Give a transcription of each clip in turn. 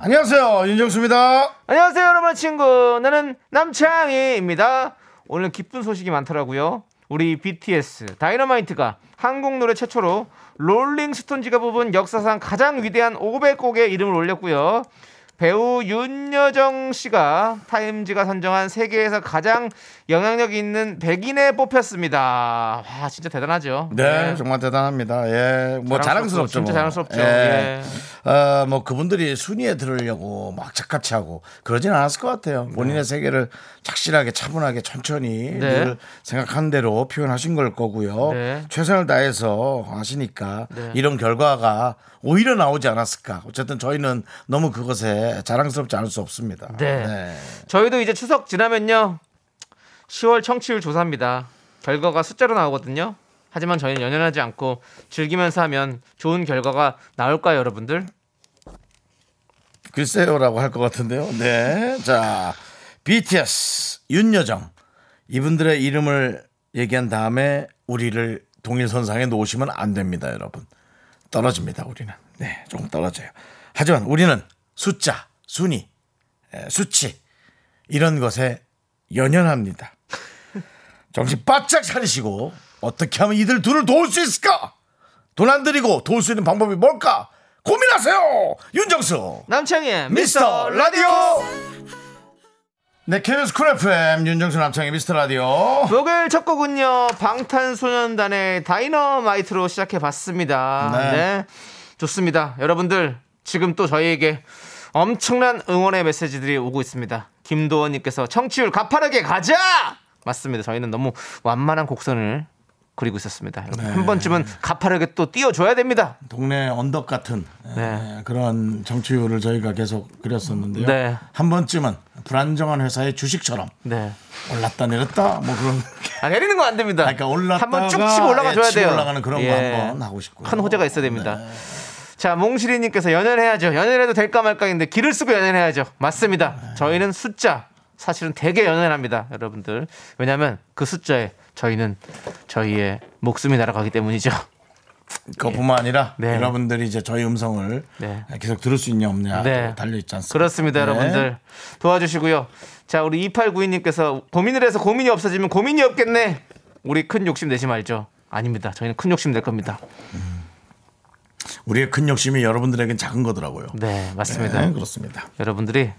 안녕하세요 윤정수입니다. 안녕하세요, 여러분 친구. 나는 남창희입니다. 오늘 기쁜 소식이 많더라고요. 우리 BTS 다이너마이트가 한국 노래 최초로 롤링스톤즈가 뽑은 역사상 가장 위대한 500곡의 이름을 올렸고요. 배우 윤여정 씨가 타임즈가 선정한 세계에서 가장 영향력 있는 백인에 뽑혔습니다. 와, 진짜 대단하죠. 네, 정말 대단합니다. 예, 뭐 자랑스럽죠. 진짜 뭐. 자랑스럽죠. 예. 예. 어, 뭐 그분들이 순위에 들으려고 막 착같이 하고 그러진 않았을 것 같아요. 본인의 세계를 착실하게 차분하게 천천히 네. 늘 생각한 대로 표현하신 걸 거고요. 네. 최선을 다해서 하시니까 네. 이런 결과가 오히려 나오지 않았을까. 어쨌든 저희는 너무 그것에 자랑스럽지 않을 수 없습니다. 네. 저희도 이제 추석 지나면요. 10월 청취율 조사입니다. 결과가 숫자로 나오거든요. 하지만 저희는 연연하지 않고 즐기면서 하면 좋은 결과가 나올까요, 여러분들? 글쎄요라고 할 것 같은데요. 네. 자, BTS 윤여정 이분들의 이름을 얘기한 다음에 우리를 동일선상에 놓으시면 안 됩니다, 여러분. 떨어집니다, 우리는. 네, 조금 떨어져요. 하지만 우리는 숫자, 순위, 에, 수치 이런 것에 연연합니다. 정신 바짝 차리시고 어떻게 하면 이들 둘을 도울 수 있을까? 돈 안 들이고 도울 수 있는 방법이 뭘까? 고민하세요. 윤정수. 남창희의 미스터 라디오. 네, KBS 쿨 FM 윤정수 남창희의 미스터 라디오. 목요일 첫 곡은요. 방탄소년단의 다이너마이트로 시작해 봤습니다. 네. 네. 좋습니다. 여러분들 지금 또 저희에게 엄청난 응원의 메시지들이 오고 있습니다. 김도원님께서 청취율 가파르게 가자! 맞습니다. 저희는 너무 완만한 곡선을 그리고 있었습니다. 네. 한 번쯤은 가파르게 또 띄워줘야 됩니다. 동네 언덕 같은 네. 에, 그런 정치율을 저희가 계속 그렸었는데요. 네. 한 번쯤은 불안정한 회사의 주식처럼 네. 올랐다 내렸다 뭐 그런 아, 내리는 건 안 됩니다. 그러니까 올랐다가 한번 쭉 치고 올라가 줘야 예, 치고 돼요. 올라가는 그런 거 예. 한번 하고 싶고요. 큰 호재가 있어야 됩니다. 네. 자, 몽실이님께서 연연해야죠. 연연해도 될까 말까인데 길을 쓰고 연연해야죠. 맞습니다. 네. 저희는 숫자 사실은 되게 연연합니다, 여러분들. 왜냐하면 그 숫자에 저희는 저희의 목숨이 날아가기 때문이죠. 그것뿐만 아니라 네. 여러분들이 이제 저희 음성을 네. 계속 들을 수 있냐 없냐 네. 달려 있지 않습니까? 그렇습니다, 네. 여러분들. 도와주시고요. 자, 우리 2892님께서 고민을 해서 고민이 없어지면 고민이 없겠네. 우리 큰 욕심 내지 말죠. 아닙니다. 저희는 큰 욕심 낼 겁니다. 우리의 큰 욕심이 여러분들에겐 작은 거더라고요. 네, 맞습니다. 네, 그렇습니다. 여러분들이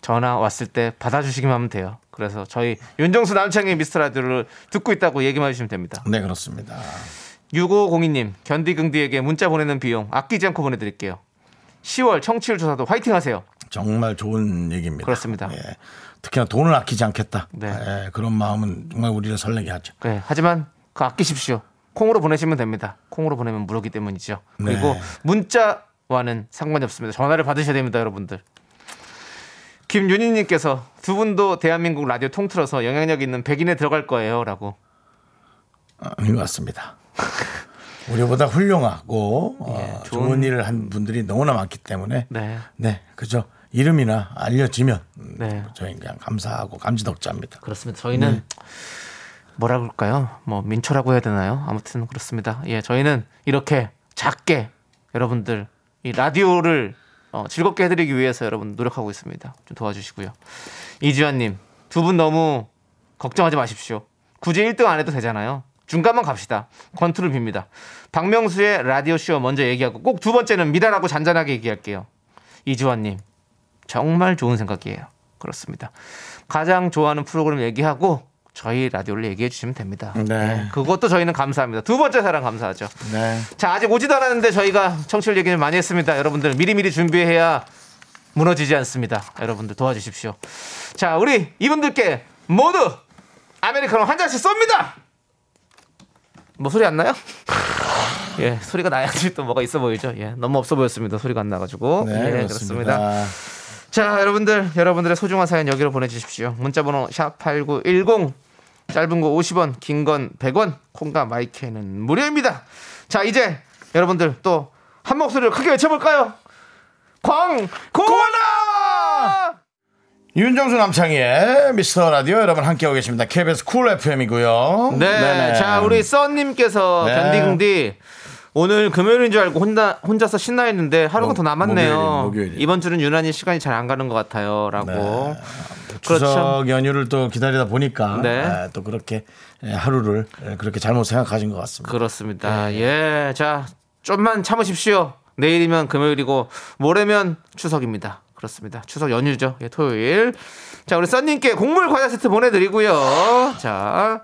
전화 왔을 때 받아주시기만 하면 돼요. 그래서 저희 윤정수 남창의 미스터 라디오를 듣고 있다고 얘기만 해주시면 됩니다. 네, 그렇습니다. 6502님, 견디긍디에게 문자 보내는 비용 아끼지 않고 보내드릴게요. 10월 청취율 조사도 화이팅 하세요. 정말 좋은 얘기입니다. 그렇습니다. 예. 특히나 돈을 아끼지 않겠다. 네. 예, 그런 마음은 정말 우리를 설레게 하죠. 네, 하지만 그 아끼십시오. 콩으로 보내시면 됩니다. 콩으로 보내면 무료기 때문이죠. 그리고 네. 문자와는 상관이 없습니다. 전화를 받으셔야 됩니다, 여러분들. 김윤희님께서 두 분도 대한민국 라디오 통틀어서 영향력 있는 백인에 들어갈 거예요라고. 아닌 것 같습니다. 우리보다 훌륭하고 어, 예, 좋은, 좋은- 일을 한 분들이 너무나 많기 때문에 네. 네, 그죠. 이름이나 알려지면 음, 네. 저희 그냥 감사하고 감지덕자입니다. 그렇습니다. 저희는 네. 뭐라 그럴까요? 뭐 민초라고 해야 되나요? 아무튼 그렇습니다. 예, 저희는 이렇게 작게 여러분들 이 라디오를 어, 즐겁게 해드리기 위해서 여러분 노력하고 있습니다. 좀 도와주시고요. 이주환님 두 분 너무 걱정하지 마십시오. 굳이 1등 안 해도 되잖아요. 중간만 갑시다. 권투를 빕니다. 박명수의 라디오 쇼 먼저 얘기하고 꼭 두 번째는 미라라고 잔잔하게 얘기할게요. 이주환님 정말 좋은 생각이에요. 그렇습니다. 가장 좋아하는 프로그램 얘기하고 저희 라디오를 얘기해 주시면 됩니다. 네. 그것도 저희는 감사합니다. 두 번째 사랑 감사하죠. 네. 자, 아직 오지도 않았는데 저희가 청취율 얘기를 많이 했습니다. 여러분들 미리미리 준비해야 무너지지 않습니다. 여러분들 도와주십시오. 자, 우리 이분들께 모두 아메리카노 한 잔씩 쏩니다. 뭐 소리 안 나요? 예, 소리가 나야지 또 뭐가 있어 보이죠. 예, 너무 없어 보였습니다. 소리가 안 나가지고. 네, 예, 그렇습니다. 그렇습니다. 자, 여러분들, 여러분들의 소중한 사연 여기로 보내주십시오. 문자번호 샵8910, 짧은 거 50원, 긴 건 100원, 콩과 마이케이는 무료입니다. 자, 이제 여러분들 또 한 목소리로 크게 외쳐볼까요? 광, 고원아! 윤정수 남창희의 미스터 라디오 여러분 함께하고 계십니다. KBS 쿨 FM이고요. 네. 자, 우리 써님께서 네. 견디긍디 오늘 금요일인 줄 알고 혼자, 혼자서 신나했는데 하루가 목- 더 남았네요. 목요일이네. 이번 주는 유난히 시간이 잘 안 가는 것 같아요. 라고. 네. 추석 연휴를 또 기다리다 보니까 네. 아, 또 그렇게 예, 하루를 예, 그렇게 잘못 생각하신 것 같습니다. 그렇습니다. 예. 자, 좀만 참으십시오. 내일이면 금요일이고 모레면 추석입니다. 그렇습니다. 추석 연휴죠. 예, 토요일. 자, 우리 써님께 곡물 과자 세트 보내드리고요. 자,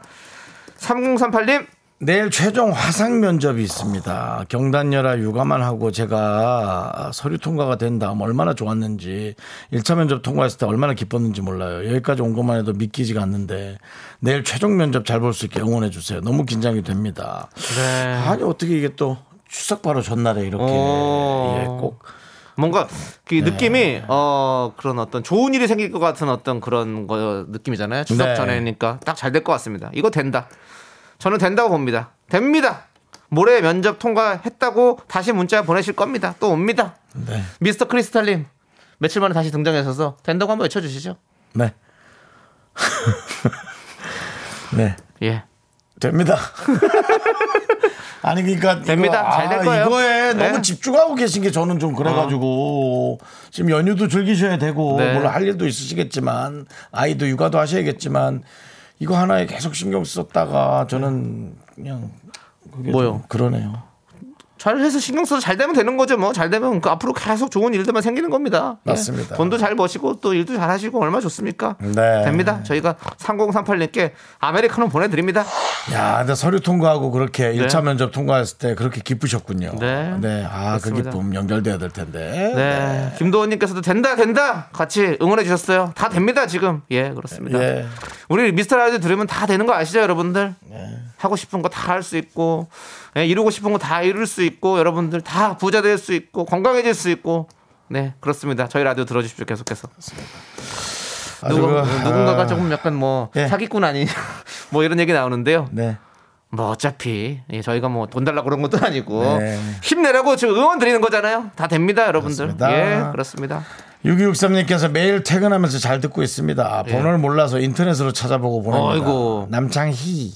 3038님. 내일 최종 화상 면접이 있습니다. 경단녀라 육아만 하고 제가 서류 통과가 된 다음 얼마나 좋았는지 1차 면접 통과했을 때 얼마나 기뻤는지 몰라요. 여기까지 온 것만 해도 믿기지가 않는데 내일 최종 면접 잘 볼 수 있게 응원해 주세요. 너무 긴장이 됩니다. 네. 아니 어떻게 이게 또 추석 바로 전날에 이렇게 오. 예, 꼭 뭔가 그 네. 느낌이 어 그런 어떤 좋은 일이 생길 것 같은 어떤 그런 거 느낌이잖아요. 추석 네. 전에니까 딱 잘 될 것 같습니다. 이거 된다. 저는 된다고 봅니다. 됩니다. 모레 면접 통과했다고 다시 문자 보내실 겁니다. 또 옵니다. 네. 미스터 크리스탈님 며칠 만에 다시 등장하셔서 된다고 한번 외쳐주시죠. 네. 네. 예. 됩니다. 아니 그러니까 됩니다. 이거, 잘될 아, 거예요. 이거에 네. 너무 집중하고 계신 게 저는 좀 그래가지고 지금 연휴도 즐기셔야 되고 네. 물론 할 일도 있으시겠지만 아이도 육아도 하셔야겠지만 이거 하나에 계속 신경 썼다가 저는 그냥 뭐요? 좀 그러네요. 잘해서 신경 써서 잘 되면 되는 거죠. 뭐 잘 되면 그 앞으로 계속 좋은 일들만 생기는 겁니다. 예. 맞습니다. 돈도 잘 버시고 또 일도 잘 하시고 얼마나 좋습니까? 네. 됩니다. 저희가 3038님께 아메리카노 보내드립니다. 야, 근데 서류 통과하고 그렇게 일 1차 면접 통과했을 때 그렇게 기쁘셨군요. 네. 아, 그. 기쁨 연결돼야 될 텐데. 네. 김도원님께서도 된다, 된다! 같이 응원해 주셨어요. 다 됩니다, 지금. 예, 그렇습니다. 예. 우리 미스터 라디오 들으면 다 되는 거 아시죠, 여러분들? 하고 싶은 거 다 할 수 있고, 예, 이루고 싶은 거 다 이룰 수 있고, 여러분들 다 부자 될 수 있고, 건강해질 수 있고, 네, 그렇습니다. 저희 라디오 들어주십시오, 계속해서. 아주 누구, 그, 누군가가 아, 조금 약간 뭐, 예. 사기꾼 아니냐, 뭐 이런 얘기 나오는데요. 네. 뭐 어차피 예, 저희가 뭐 돈 달라고 그런 것도 아니고 네. 힘내라고 지금 응원 드리는 거잖아요. 다 됩니다, 여러분들. 그렇습니다. 예, 그렇습니다. 6263님께서 매일 퇴근하면서 잘 듣고 있습니다. 번호를 몰라서 인터넷으로. 예. 어이구. 남창희,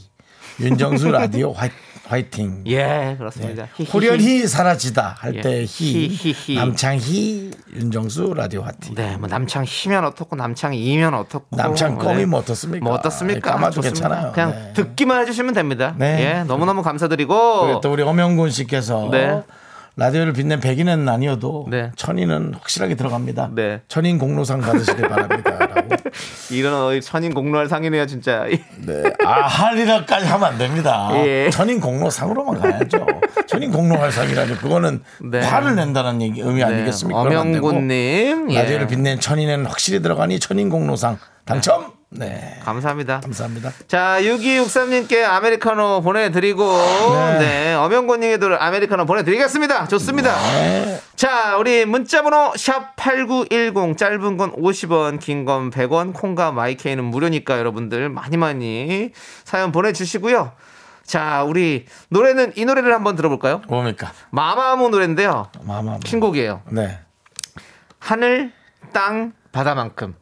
윤정수 라디오 화이, 화이팅. 예, 그렇습니다. 히히히. 호련히 사라지다 할 예. 때 히히히. 남창희, 윤정수 라디오 화이팅. 네, 뭐 남창 희면 어떻고 남창 이면 어떻고 남창 껌이 네. 뭐 어떻습니까? 뭐 어떻습니까? 좋습니다. 괜찮아요. 그냥 네. 듣기만 해주시면 됩니다. 네. 예, 너무 너무 감사드리고 또 우리 엄영군 씨께서 네. 라디오를 빛낸 백인은 아니어도 네. 천인은 확실하게 들어갑니다. 네. 천인 공로상 받으시길 바랍니다. 라고. 이런 천인 공로할 상이네요, 진짜. 네. 아, 할리라까지 하면 안 됩니다. 예. 천인 공로상으로만 가야죠. 천인 공로할 상이라면 그거는 네. 화를 낸다는 얘기, 의미 아니겠습니까? 그러면 안 되고 엄영군님, 예. 라디오를 빛낸 천인은 확실히 들어가니 천인 공로상 당첨. 네. 감사합니다. 감사합니다. 자, 6263님께 아메리카노 보내드리고, 네. 네, 엄영권님에도 아메리카노 보내드리겠습니다. 좋습니다. 네. 자, 우리 문자번호 샵8910, 짧은 건 50원, 긴 건 100원, 콩과 마이케이는 무료니까 여러분들 많이 많이 사연 보내주시고요. 자, 우리 노래는 이 노래를 한번 들어볼까요? 뭡니까? 마마무 노래인데요. 마마. 신곡이에요. 네. 하늘, 땅, 바다만큼.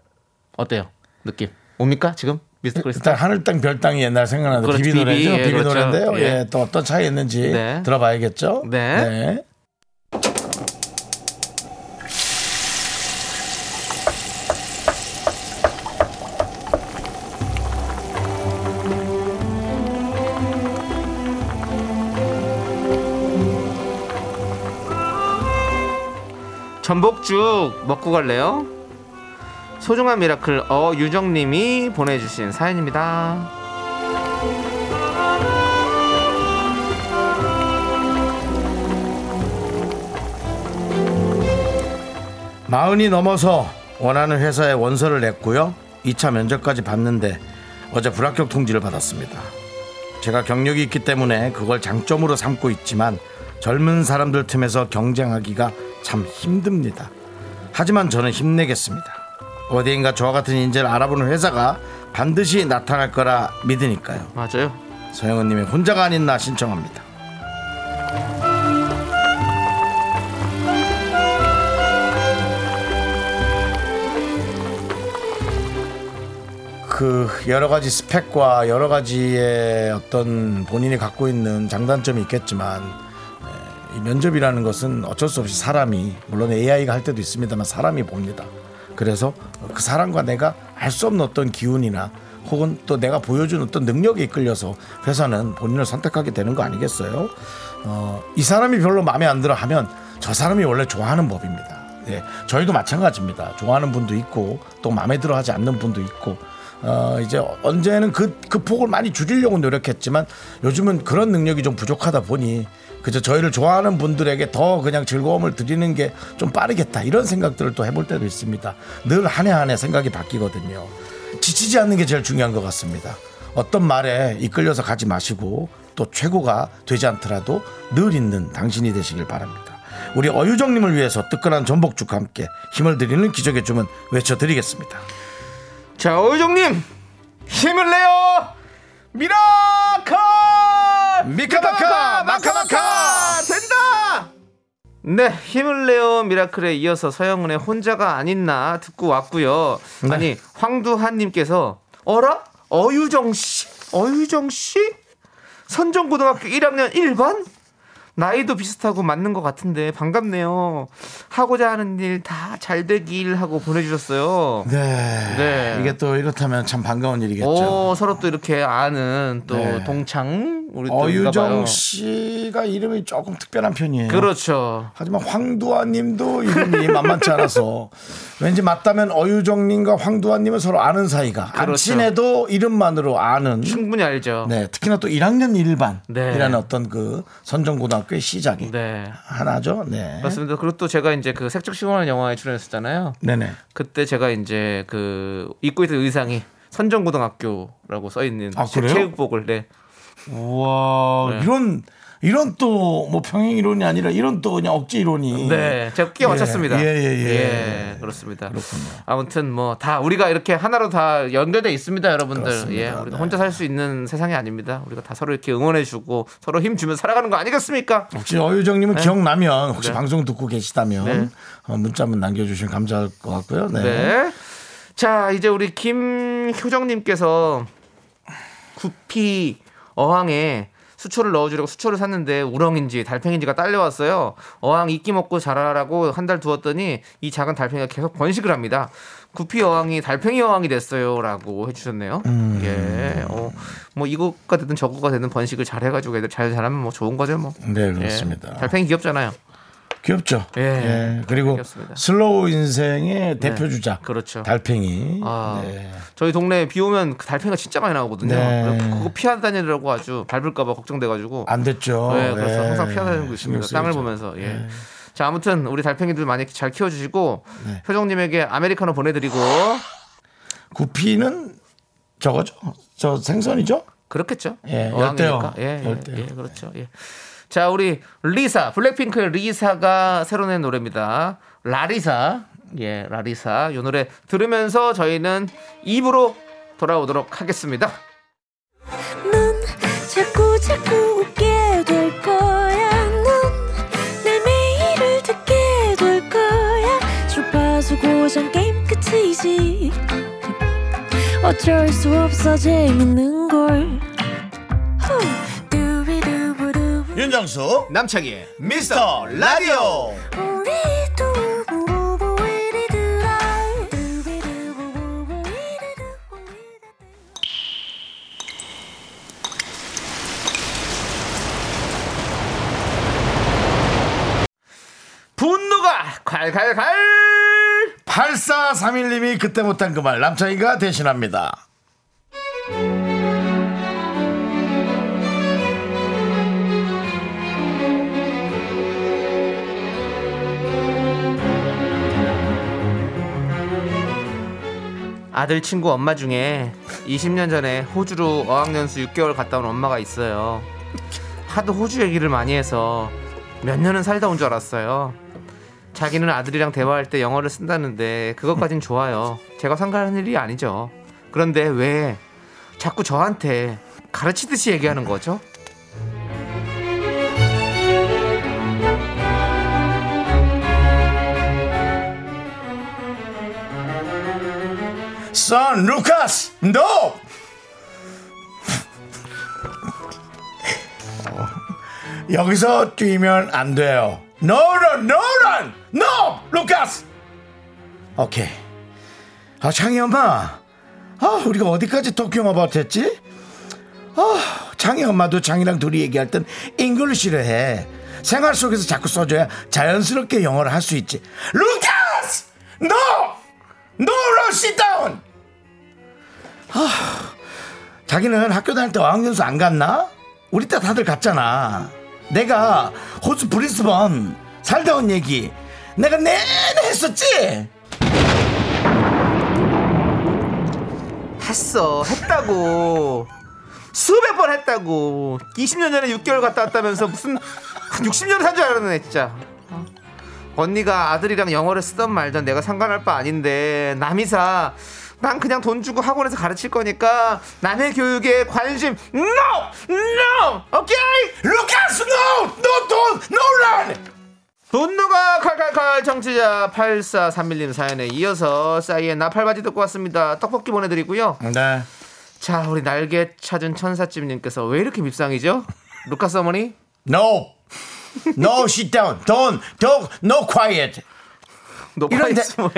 어때요? 느낌. 옵니까? 지금? 미스터 크리스탈? 일단 하늘 땅, 별 땅이 옛날 생각나는데 그렇죠. 비비 노래죠. 비비, 예, 비비 그렇죠. 노래인데요. 예. 예. 또 어떤 차이 있는지 네. 들어봐야겠죠. 네. 전복죽 먹고 갈래요? 소중한 미라클 어유정님이 보내주신 사연입니다. 마흔이 넘어서 원하는 회사에 원서를 냈고요. 2차 면접까지 봤는데 어제 불합격 통지를 받았습니다. 제가 경력이 있기 때문에 그걸 장점으로 삼고 있지만 젊은 사람들 틈에서 경쟁하기가 참 힘듭니다. 하지만 저는 힘내겠습니다. 어디인가 저와 같은 인재를 알아보는 회사가 반드시 나타날 거라 믿으니까요. 맞아요. 서영은님의 혼자가 아닌 나 신청합니다. 그 여러 가지 스펙과 여러 가지의 어떤 본인이 갖고 있는 장단점이 있겠지만 에, 이 면접이라는 것은 어쩔 수 없이 사람이 물론 AI가 할 때도 있습니다만 사람이 봅니다. 그래서 그 사람과 내가 알 수 없는 어떤 기운이나 혹은 또 내가 보여준 어떤 능력에 이끌려서 회사는 본인을 선택하게 되는 거 아니겠어요? 어, 이 사람이 별로 마음에 안 들어 하면 저 사람이 원래 좋아하는 법입니다. 예, 저희도 마찬가지입니다. 좋아하는 분도 있고 또 마음에 들어 하지 않는 분도 있고 어, 이제 언제는 그, 그 폭을 많이 줄이려고 노력했지만 요즘은 그런 능력이 좀 부족하다 보니 그저 저희를 좋아하는 분들에게 더 그냥 즐거움을 드리는 게 좀 빠르겠다 이런 생각들을 또 해볼 때도 있습니다. 늘 한 해 한 해 생각이 바뀌거든요. 지치지 않는 게 제일 중요한 것 같습니다. 어떤 말에 이끌려서 가지 마시고 또 최고가 되지 않더라도 늘 있는 당신이 되시길 바랍니다. 우리 어유정님을 위해서 뜨끈한 전복죽과 함께 힘을 드리는 기적의 주문 외쳐드리겠습니다. 자, 오유정님 힘을 내요. 미라카 미카마카 마카마카 된다. 네, 힘을 내요 미라클에 이어서 서영은의 혼자가 아닌 나 듣고 왔고요. 네. 아니 황두한님께서 어라 어유정 씨, 어유정 씨 선정고등학교 1학년 1반 나이도 비슷하고 맞는 것 같은데 반갑네요. 하고자 하는 일 다 잘 되길 하고 보내주셨어요. 네. 네. 이게 또 이렇다면 참 반가운 일이겠죠. 오, 서로 또 이렇게 아는 또 네. 동창 우리 또 어유정 인가봐요. 씨가 이름이 조금 특별한 편이에요. 그렇죠. 하지만 황두아님도 이름이 만만치 않아서 왠지 맞다면 어유정님과 황두아님은 서로 아는 사이가 안 그렇죠. 친해도 이름만으로 아는 충분히 알죠. 네 특히나 또 1학년 1반이라는 네. 어떤 그 선정고등학교의 시작이 네. 하나죠. 네. 맞습니다. 그리고 또 제가 이제 그 색적 시원한 영화에 출연했었잖아요. 네네. 그때 제가 이제 그 입고 있던 의상이 선정고등학교라고 써 있는 아? 체육복을 네. 우와 네. 이런 이런 또 뭐 평행 이론이 아니라 이런 또 그냥 억지 이론이 네, 제가 끼 예, 맞췄습니다. 예, 예, 예. 그렇습니다. 그렇군요. 아무튼 뭐 다 우리가 이렇게 하나로 다 연결돼 있습니다, 여러분들. 그렇습니다. 예, 우리가 네. 혼자 살 수 있는 세상이 아닙니다. 우리가 다 서로 이렇게 응원해주고 서로 힘 주면 살아가는 거 아니겠습니까? 혹시 어유정님은 기억나면 혹시 네. 방송 듣고 계시다면 네. 어, 문자 한번 남겨주시면 감사할 것 같고요. 네. 네. 자, 이제 우리 김효정님께서 구피 어항에 수초를 넣어주려고 수초를 샀는데 우렁인지 달팽인지가 딸려왔어요. 어항 이끼 먹고 자라라고 한 달 두었더니 이 작은 달팽이가 계속 번식을 합니다. 구피 어항이 달팽이 어항이 됐어요라고 해주셨네요. 음. 예, 어, 뭐 이거가 되든 저거가 되든 번식을 잘 해가지고 애들 잘 자라면 뭐 좋은 거죠 뭐. 네, 그렇습니다. 예. 달팽이 귀엽잖아요. 귀엽죠. 예. 예. 그리고 귀엽습니다. slow 인생의 대표 주자. 그렇죠. 달팽이. 아, 네. 저희 동네에 비 오면 그 달팽이가 진짜 많이 나오거든요. 네. 그거 피하 다니려고 아주 밟을까봐 걱정돼가지고. 안 됐죠. 네, 그래서 예. 항상 피하 다니고 있습니다. 땅을 쓰이죠. 보면서. 예. 자, 아무튼 우리 달팽이들 많이 잘 키워주시고 네. 효정님에게 아메리카노 보내드리고 구피는 저거죠. 저 생선이죠. 그렇겠죠. 예. 열대어. 예, 예. 예, 그렇죠. 예. 자, 우리 리사 블랙핑크의 리사가 새로 낸 노래입니다. 라리사. 예, 라리사. 이 노래 들으면서 저희는 입으로 돌아오도록 하겠습니다. 넌 자꾸 자꾸 웃게 될 거야. 넌내 매일을 듣게 될 거야. 주파수 고정 게임 끝이지. 어쩔 수 없어 재밌는 걸. 윤정수 남창희의 미스터 라디오. 분노가 콸콸콸 8431님이 그때 못한 그 말 남창희가 대신합니다. 아들 친구 엄마 중에 20년 전에 호주로 어학연수 6개월 갔다 온 엄마가 있어요. 하도 호주 얘기를 많이 해서 몇 년은 살다 온 줄 알았어요. 자기는 아들이랑 대화할 때 영어를 쓴다는데 그것까진 좋아요. 제가 상관하는 일이 아니죠. 그런데 왜 자꾸 저한테 가르치듯이 얘기하는 거죠? Son, 루카스, no! 어, 여기서 뛰면 안 돼요. No, no, no, run! No! 루카스! 오케이. 아, 창희 엄마. 아, 우리가 어디까지 talking about 했지? 아, 창희 엄마도 창희랑 둘이 얘기할 땐 English를 해. 생활 속에서 자꾸 써줘야 자연스럽게 영어를 할 수 있지. 루카스! No, sit down! 자기는 학교 다닐 때 어학연수 안 갔나? 우리 때 다들 갔잖아. 내가 호주 브리스번 살다 온 얘기 내가 내내 했었지? 했어. 했다고. 수백 번 했다고. 20년 전에 6개월 갔다 왔다면서 무슨 한 60년 산 줄 알았네, 진짜. 어? 언니가 아들이랑 영어를 쓰던 말던 내가 상관할 바 아닌데 남이사 난 그냥 돈 주고 학원에서 가르칠 거니까 남의 교육에 관심 NO! NO! 오케이? 루카스 no! No don't! No run! 분노가 칼칼칼 정치자 8431님 사연에 이어서 싸이의 나팔바지 듣고 왔습니다. 떡볶이 보내드리고요. 네. 자, 우리 날개 찾은 천사집님께서 왜 이렇게 밉상이죠? 루카스 어머니? No! No sit down! Don't! Don't! No quiet! 이런데- 있으 뭐야?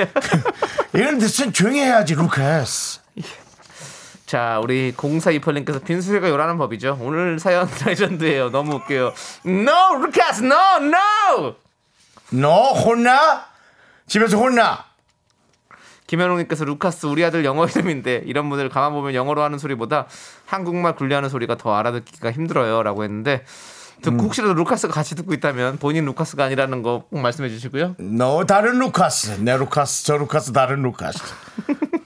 이런 데서 조용히 해야지 루카스 자, 우리 0428님께서 빈수레가 요란한 법이죠. 오늘 사연 legend예요. 너무 웃겨요. No, 루카스, no, no! 너 혼나? 집에서 혼나? 김현웅님께서 루카스 우리 아들 영어 이름인데 이런 분들 가만 보면 영어로 하는 소리보다 한국말 굴리하는 소리가 더 알아듣기가 힘들어요라고 했는데 듣고 혹시라도 루카스가 같이 듣고 있다면 본인 루카스가 아니라는 거 꼭 말씀해 주시고요. 너 다른 루카스. 내 루카스 저 루카스 다른 루카스.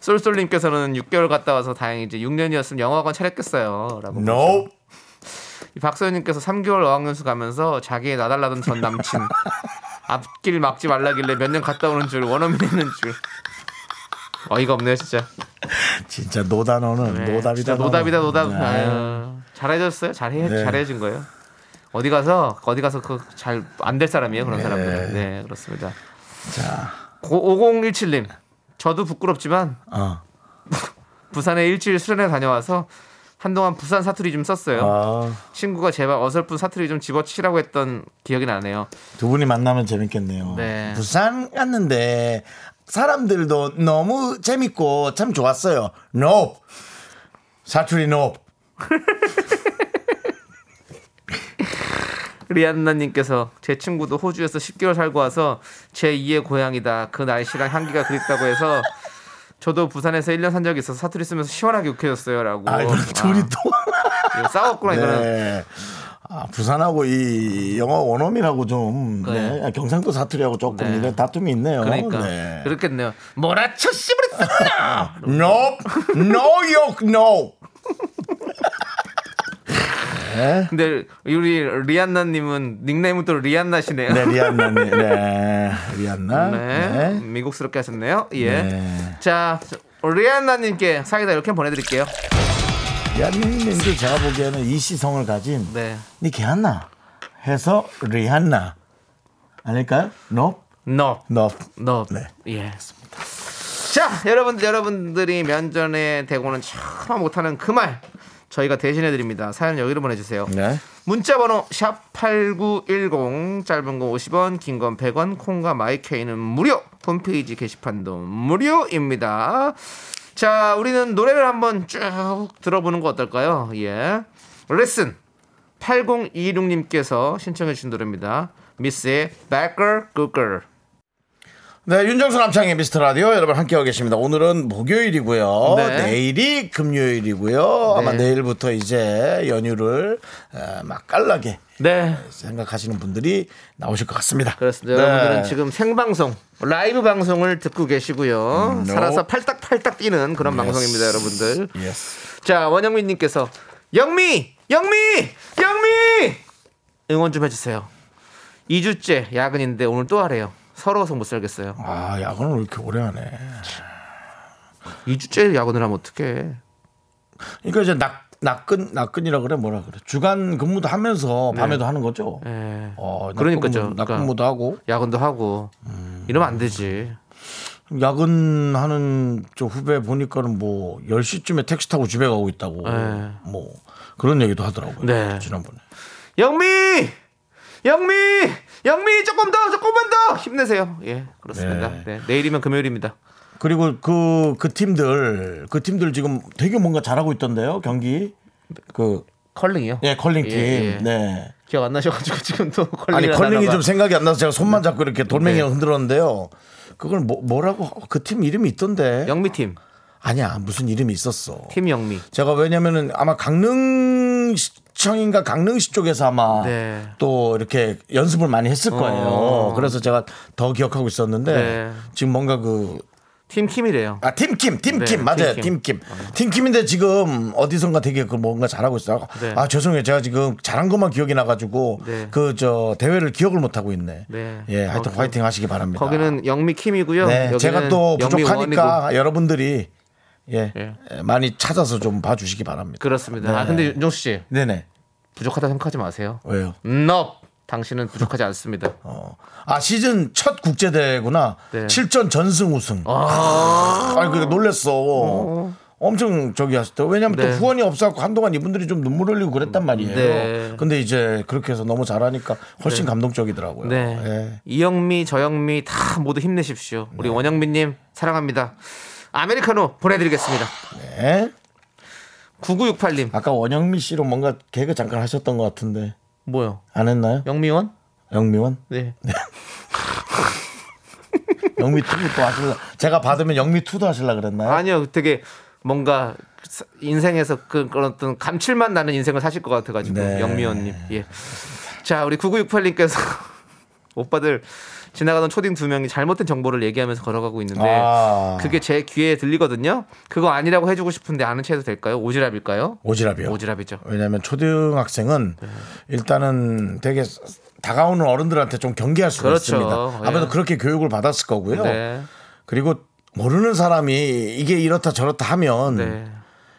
쏠쏠님께서는 6개월 갔다 와서 다행히 이제 6년이었으면 영어학원 차렸겠어요 라고. No. 이 박소연님께서 3개월 어학연수 가면서 자기의 나달라던 전 남친. 앞길 막지 말라길래 몇 년 갔다 오는 줄 원어민 했는 줄. 어이가 없네요 진짜. 진짜 노단어는 네, 노답이다 노답이다 노답. 네. 아유, 잘해줬어요. 잘해 네. 잘해준 거예요. 어디 가서 어디 가서 그 잘 안 될 사람이에요 그런 사람들은. 네 그렇습니다. 자, 5017님 저도 부끄럽지만 어. 부산에 일주일 수련회 다녀와서 한동안 부산 사투리 좀 썼어요. 아, 친구가 제발 어설픈 사투리 좀 집어치라고 했던 기억이 나네요. 두 분이 만나면 재밌겠네요. 네. 부산 갔는데 사람들도 너무 재밌고 참 좋았어요. No 사투리 no. 리안나님께서 제 친구도 호주에서 10개월 살고 와서 제 2의 고향이다. 그 날씨랑 향기가 그립다고 해서 저도 부산에서 1년 산 적이 있어서 사투리 쓰면서 시원하게 욕해줬어요라고. 아, 이거 둘이 또. 싸웠구나 이거는. 네. 아, 부산하고 이 영어 원어민하고 좀 네. 네. 경상도 사투리하고 조금 네. 이런 다툼이 있네요. 그러니까 네. 그렇겠네요. 뭐라쳐 씨부리 No, no 욕, no. 근데 우리 리안나님은 닉네임은 또 리안나시네요. 네, 리안나님, 네, 리안나. 네, 네. 미국스럽게 하셨네요. 예. 네. 자, 리안나님께 사이다 이렇게 보내드릴게요. 리안나님도 제가 보기에는 이 시성을 가진 네. 니 개한나 해서 리안나 아닐까요? No, No, no. no. 네. 예. 자, 여러분들 여러분들이 면전에 대고는 참 못하는 그 말 저희가 대신해 드립니다. 사연 여기로 보내주세요. 네. 문자 번호 샵 #8910 짧은 거 50원, 긴 건 100원, 콩과 마이케이는 무료. 홈페이지 게시판도 무료입니다. 자, 우리는 노래를 한번 쭉 들어보는 거 어떨까요? 예. 레슨 8026님께서 신청해 주신 노래입니다. 미스의 Good Girl. 네, 윤정수 남창희의 미스터 라디오 여러분 함께하고 계십니다. 오늘은 목요일이고요. 네. 내일이 금요일이고요. 아마 네. 내일부터 이제 연휴를 에, 맛깔나게 네. 생각하시는 분들이 나오실 것 같습니다. 그렇습니다. 네. 여러분들은 지금 생방송, 라이브 방송을 듣고 계시고요. no. 살아서 팔딱팔딱 뛰는 그런 방송입니다, 여러분들. Yes. 자, 원영민 님께서 영미, 영미, 영미 응원 좀 해주세요. 2주째 야근인데 오늘 또 하래요. 서러워서 못 살겠어요. 아, 야근을 왜 이렇게 오래 하네. 2주째 야근을 하면 어떡해. 그러니까 이제 낙, 낙근, 낙근이라 그래, 뭐라 그래. 주간 근무도 하면서 밤에도 하는 거죠. 예. 어, 그러니까죠. 낙근무, 낙근무도 하고. 야근도 하고 이러면 안 되지. 야근하는 저 후배 보니까는 뭐 10시쯤에 택시 타고 집에 가고 있다고. 네. 뭐 그런 얘기도 하더라고요. 네. 지난번에. 영미! 영미! 영미 조금 더 조금만 더 힘내세요. 예, 그렇습니다. 네. 네. 내일이면 금요일입니다. 그리고 그, 그 팀들, 그 팀들 지금 되게 뭔가 잘하고 있던데요, 경기. 그, 컬링이요? 예, 컬링 팀. 예, 예. 네. 기억 안 나셔가지고 지금 또 컬링 아니, 컬링이 좀 생각이 안 나서 제가 손만 잡고 이렇게 돌멩이 네. 흔들었는데요. 그걸 뭐, 뭐라고, 그 팀 이름이 있던데. 영미 팀, 아니야, 무슨 이름이 있었어. 팀 영미. 제가 왜냐면은 아마 강릉 시청인가 강릉시 쪽에서 아마 네. 또 이렇게 연습을 많이 했을 거예요. 어. 그래서 제가 더 기억하고 있었는데 네. 지금 뭔가 그 팀 킴이래요. 아, 팀킴, 팀킴, 네, 맞아요. 팀킴. 팀킴. 팀킴인데 지금 어디선가 되게 그 뭔가 잘하고 있어요. 네. 아, 죄송해요. 제가 지금 잘한 것만 기억이 나가지고 네. 그저 대회를 기억을 못하고 있네. 네. 예, 하여튼 어, 화이팅 하시기 바랍니다. 거기는 영미 킴이고요. 네, 제가 또 부족하니까. 여러분들이 예, 예. 많이 찾아서 좀 봐주시기 바랍니다. 그렇습니다. 네. 아 근데 윤정수 씨 네네. 부족하다 생각하지 마세요. 왜요? 너 당신은 부족하지 않습니다. 어. 아 시즌 첫 국제대회구나. 네. 7전 전승 우승. 아, 아니 그게 놀랬어. 엄청 저기 하셨대. 왜냐면 네. 또 후원이 없어갖고 한동안 이분들이 좀 눈물 흘리고 그랬단 말이에요. 네. 근데 이제 그렇게 해서 너무 잘하니까 훨씬 감동적이더라고요. 네. 예. 이영미, 저영미 다 모두 힘내십시오. 우리 원영민님 사랑합니다. 아메리카노 보내드리겠습니다. 네. 9968님 아까 원영미 씨로 뭔가 개그 잠깐 하셨던 것 같은데 뭐요? 안 했나요? 영미원? 영미원? 네. 영미 투도 또 하실라. 제가 받으면 영미 투도 하실라 그랬나요? 아니요, 되게 뭔가 사- 인생에서 그 그런 어떤 감칠맛 나는 인생을 사실 것 같아가지고 네. 영미원님. 예. 자, 우리 9968님께서 오빠들 지나가던 초딩 두 명이 잘못된 정보를 얘기하면서 걸어가고 있는데 아. 그게 제 귀에 들리거든요. 그거 아니라고 해주고 싶은데 아는 체해도 될까요? 오지랖일까요? 오지랖이요. 오지랖이죠. 왜냐하면 초등학생은 일단은 되게 다가오는 어른들한테 좀 경계할 수가 그렇죠. 있습니다. 아무래도 예. 그렇게 교육을 받았을 거고요. 네. 그리고 모르는 사람이 이게 이렇다 저렇다 하면 네.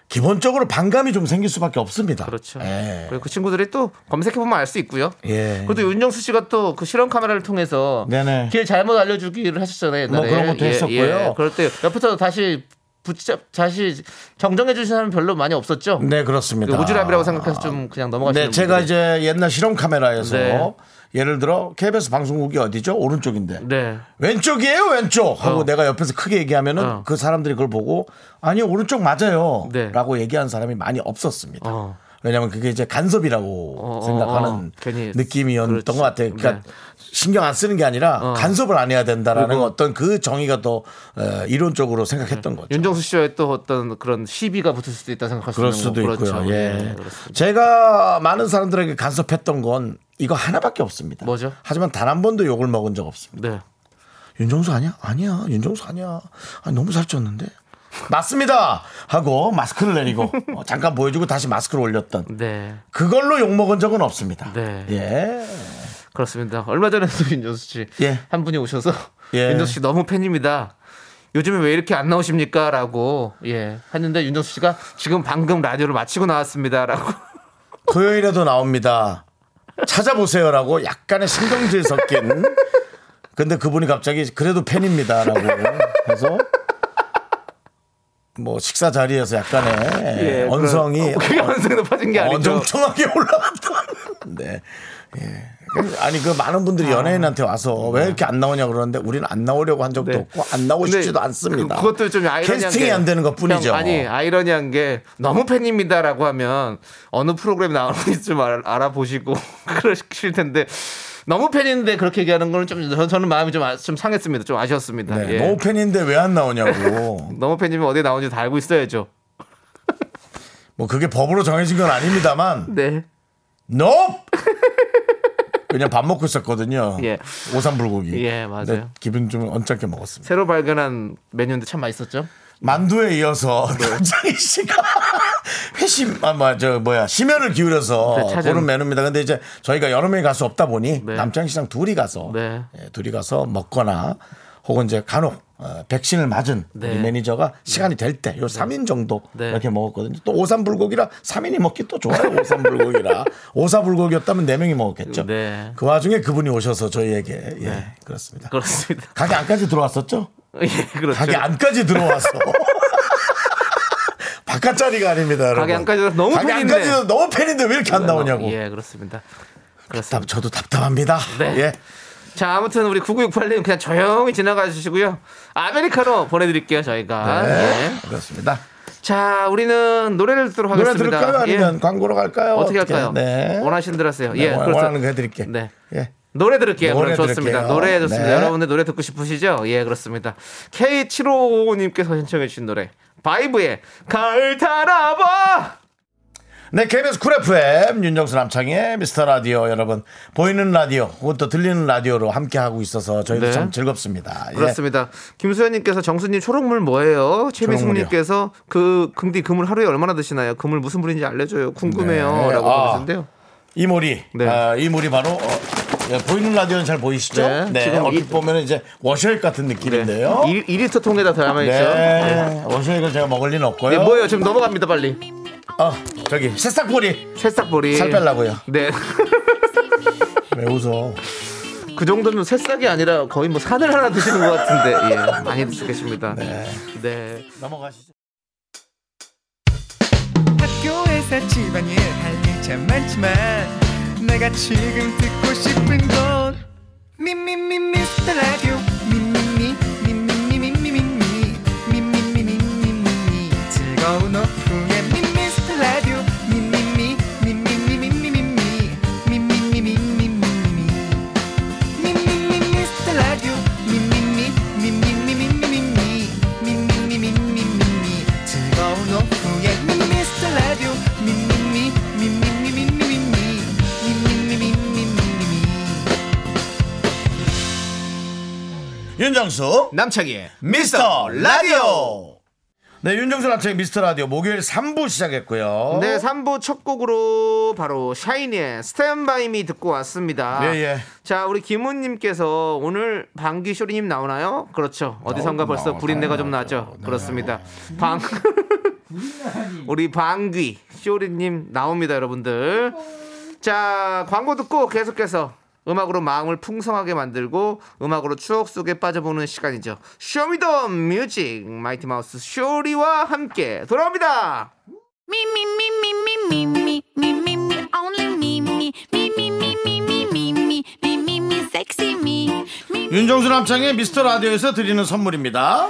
기본적으로 반감이 좀 생길 수밖에 없습니다. 그렇죠. 예. 그리고 그 친구들이 또 검색해 보면 알 수 있고요. 예. 그래도 윤정수 씨가 또 그 실험 카메라를 통해서 네네. 길 잘못 알려주기를 하셨잖아요. 옛날에. 뭐 그런 것도 했었고요. 그럴 때 옆에서 다시 붙잡 다시 정정해 주신 사람 별로 많이 없었죠. 네 그렇습니다. 오지랖이라고 생각해서 좀 그냥 넘어가시는 네, 제가 분들이. 이제 옛날 실험 카메라에서 네. 예를 들어 KBS 방송국이 어디죠? 오른쪽인데. 네. 왼쪽이에요, 왼쪽. 하고 어. 내가 옆에서 크게 얘기하면은 어. 그 사람들이 그걸 보고 아니요, 오른쪽 맞아요. 네. 라고 얘기하는 사람이 많이 없었습니다. 어. 왜냐면 그게 이제 간섭이라고 어, 어, 생각하는 어. 느낌이었던 그렇지. 것 같아요. 그러니까 네. 신경 안 쓰는 게 아니라 어. 간섭을 안 해야 된다라는 어떤 그 정의가 더 어, 이론적으로 생각했던 거죠. 윤정수 씨와의 또 어떤 그런 시비가 붙을 수도 있다 생각할 수 그럴 있는 수도 거. 있고요. 그렇죠. 예. 네. 제가 많은 사람들에게 간섭했던 건 이거 하나밖에 없습니다. 뭐죠? 하지만 단 한 번도 욕을 먹은 적 없습니다. 네. 윤정수 아니야? 아니야. 윤정수 아니야. 아니, 너무 살쪘는데. 맞습니다. 하고 마스크를 내리고 어, 잠깐 보여주고 다시 마스크를 올렸던 네. 그걸로 욕 먹은 적은 없습니다. 네. 예. 그렇습니다. 얼마 전에도 윤정수 씨한 예. 분이 오셔서 예. 윤정수 씨 너무 팬입니다. 요즘에 왜 이렇게 안 나오십니까? 라고 예 했는데 윤정수 씨가 지금 방금 라디오를 마치고 나왔습니다. 라고 토요일에도 나옵니다. 찾아보세요 라고 약간의 신경질 섞인. 근데 그분이 갑자기 그래도 팬입니다 라고 해서 뭐 식사 자리에서 약간의 언성이 예, 그게 언성이 높아진 게 아니죠. 어정쩡하게 올라갔던. 네. 예. 아니 그 많은 분들이 연예인한테 와서 왜 이렇게 안 나오냐 그러는데 우리는 안 나오려고 한 적도 네. 없고 안 나오고 싶지도 않습니다. 그, 것도 좀 아이러니한 캐스팅이 게안 되는 것뿐이죠. 형, 아니 아이러니한 게 너무 팬입니다라고 하면 어느 프로그램 나오는지 좀 알, 알아보시고 그러실 텐데 너무 팬인데 그렇게 얘기하는 거는 좀 저- 저는 마음이 좀, 아- 좀 상했습니다. 좀 아쉬웠습니다. 네, 예. 너무 팬인데 왜 안 나오냐고. 너무 팬이면 어디에 나오는지 다 알고 있어야죠. 뭐 그게 법으로 정해진 건 아닙니다만 네. Nope! 그냥 밥 먹고 있었거든요. 예. 오삼 불고기. 예, 맞아요. 기분 좀 언짢게 먹었습니다. 새로 발견한 메뉴인데 참 맛있었죠. 만두에 이어서 네. 남창희 씨가 회심 아 뭐 저 뭐야 심혈을 기울여서 네, 찾은- 보는 메뉴입니다. 근데 이제 저희가 여러 명이 갈 수 없다 보니 네. 남창희 씨랑 둘이 가서 네. 예, 둘이 가서 먹거나 혹은 이제 간혹 어, 백신을 맞은 네. 우리 매니저가 시간이 될 때 요 3인 정도 네. 이렇게 먹었거든요. 또 오삼 불고기라 3인이 먹기 또 좋아요. 오삼 불고기라 오사 불고기였다면 4명이 먹었겠죠. 네. 그 와중에 그분이 오셔서 저희에게 예 그렇습니다. 그렇습니다. 가게 안까지 들어왔었죠? 예, 그렇죠. 가게 안까지 들어와서 바깥 자리가 아닙니다. 여러분. 가게 안까지 너무 가게 팬인데. 안까지 너무 팬인데 왜 이렇게 안 나오냐고. 예, 그렇습니다. 그렇습니다. 답, 저도 답답합니다. 네. 예. 자, 아무튼 우리 9968님 그냥 조용히 지나가 주시고요. 아메리카노 보내드릴게요, 저희가. 네. 예. 그렇습니다. 자, 우리는 노래를 듣도록 노래 하겠습니다. 들을까요? 아니면 예. 광고로 갈까요? 어떻게 할까요? 네. 원하시는 대로 하세요. 네, 예, 원- 그렇죠. 원하는 거 해드릴게. 네. 예. 노래 들을게요. 노래 좋습니다. 들을게요. 노래 좋습니다. 네. 여러분들 노래 듣고 싶으시죠? 예, 그렇습니다. K7555님께서 신청해 주신 노래. 바이브의 가을 타나봐! 네, KBS 쿨 FM 윤정수 남창희의 미스터 라디오 여러분 보이는 라디오 혹은 또 들리는 라디오로 함께 하고 있어서 저희도 네. 참 즐겁습니다. 예. 그렇습니다. 김수현님께서 정수님 초록물 뭐예요? 최미숙님께서 그 근데 그 물 하루에 얼마나 드시나요? 그 물 무슨 물인지 알려줘요. 궁금해요. 네. 라고 아. 보내주는데요. 이 물이 네. 아, 이 물이 바로 어, 예, 보이는 라디오는 잘 보이시죠? 네, 네, 지금 얼핏 이- 보면 이제 워셔액 같은 느낌인데요. 2, 2리터 통에다 담아 있죠. 네, 워셔액을 제가 먹을 리는 없고요. 네, 뭐예요? 지금 넘어갑니다, 빨리. 어, 저기 새싹보리 새싹보리. 살 빼려고요. 네. 왜 웃어? 그 정도면 새싹이 아니라 거의 뭐 산을 하나 드시는 것 같은데. 예. 많이 드시고 계십니다. 네. 넘어가시죠. 학교에서 집안일 할 일 참 많지만 내가 지금 듣고 싶은 건 미미미 미스터 라디오 미미미 윤정수 남창희의 미스터 라디오. 네, 윤정수 남창의 미스터 라디오 목요일 3부 시작했고요. 네, 3부 첫 곡으로 바로 샤이니의 스탠바이미 듣고 왔습니다. 예, 예. 자, 우리 김훈님께서 오늘 방귀 쇼리님 나오나요? 그렇죠. 어디선가 나오- 벌써 구린내가 좀. 나죠. 네. 그렇습니다. 방 우리 방귀 쇼리님 나옵니다, 여러분들. 자, 광고 듣고 계속해서 음악으로 마음을 풍성하게 만들고 음악으로 추억 속에 빠져보는 시간이죠. 쇼미더 뮤직 마이티 마우스 쇼리와 함께 돌아옵니다. 윤정수 남창희의 미스터 라디오에서 드리는 선물입니다.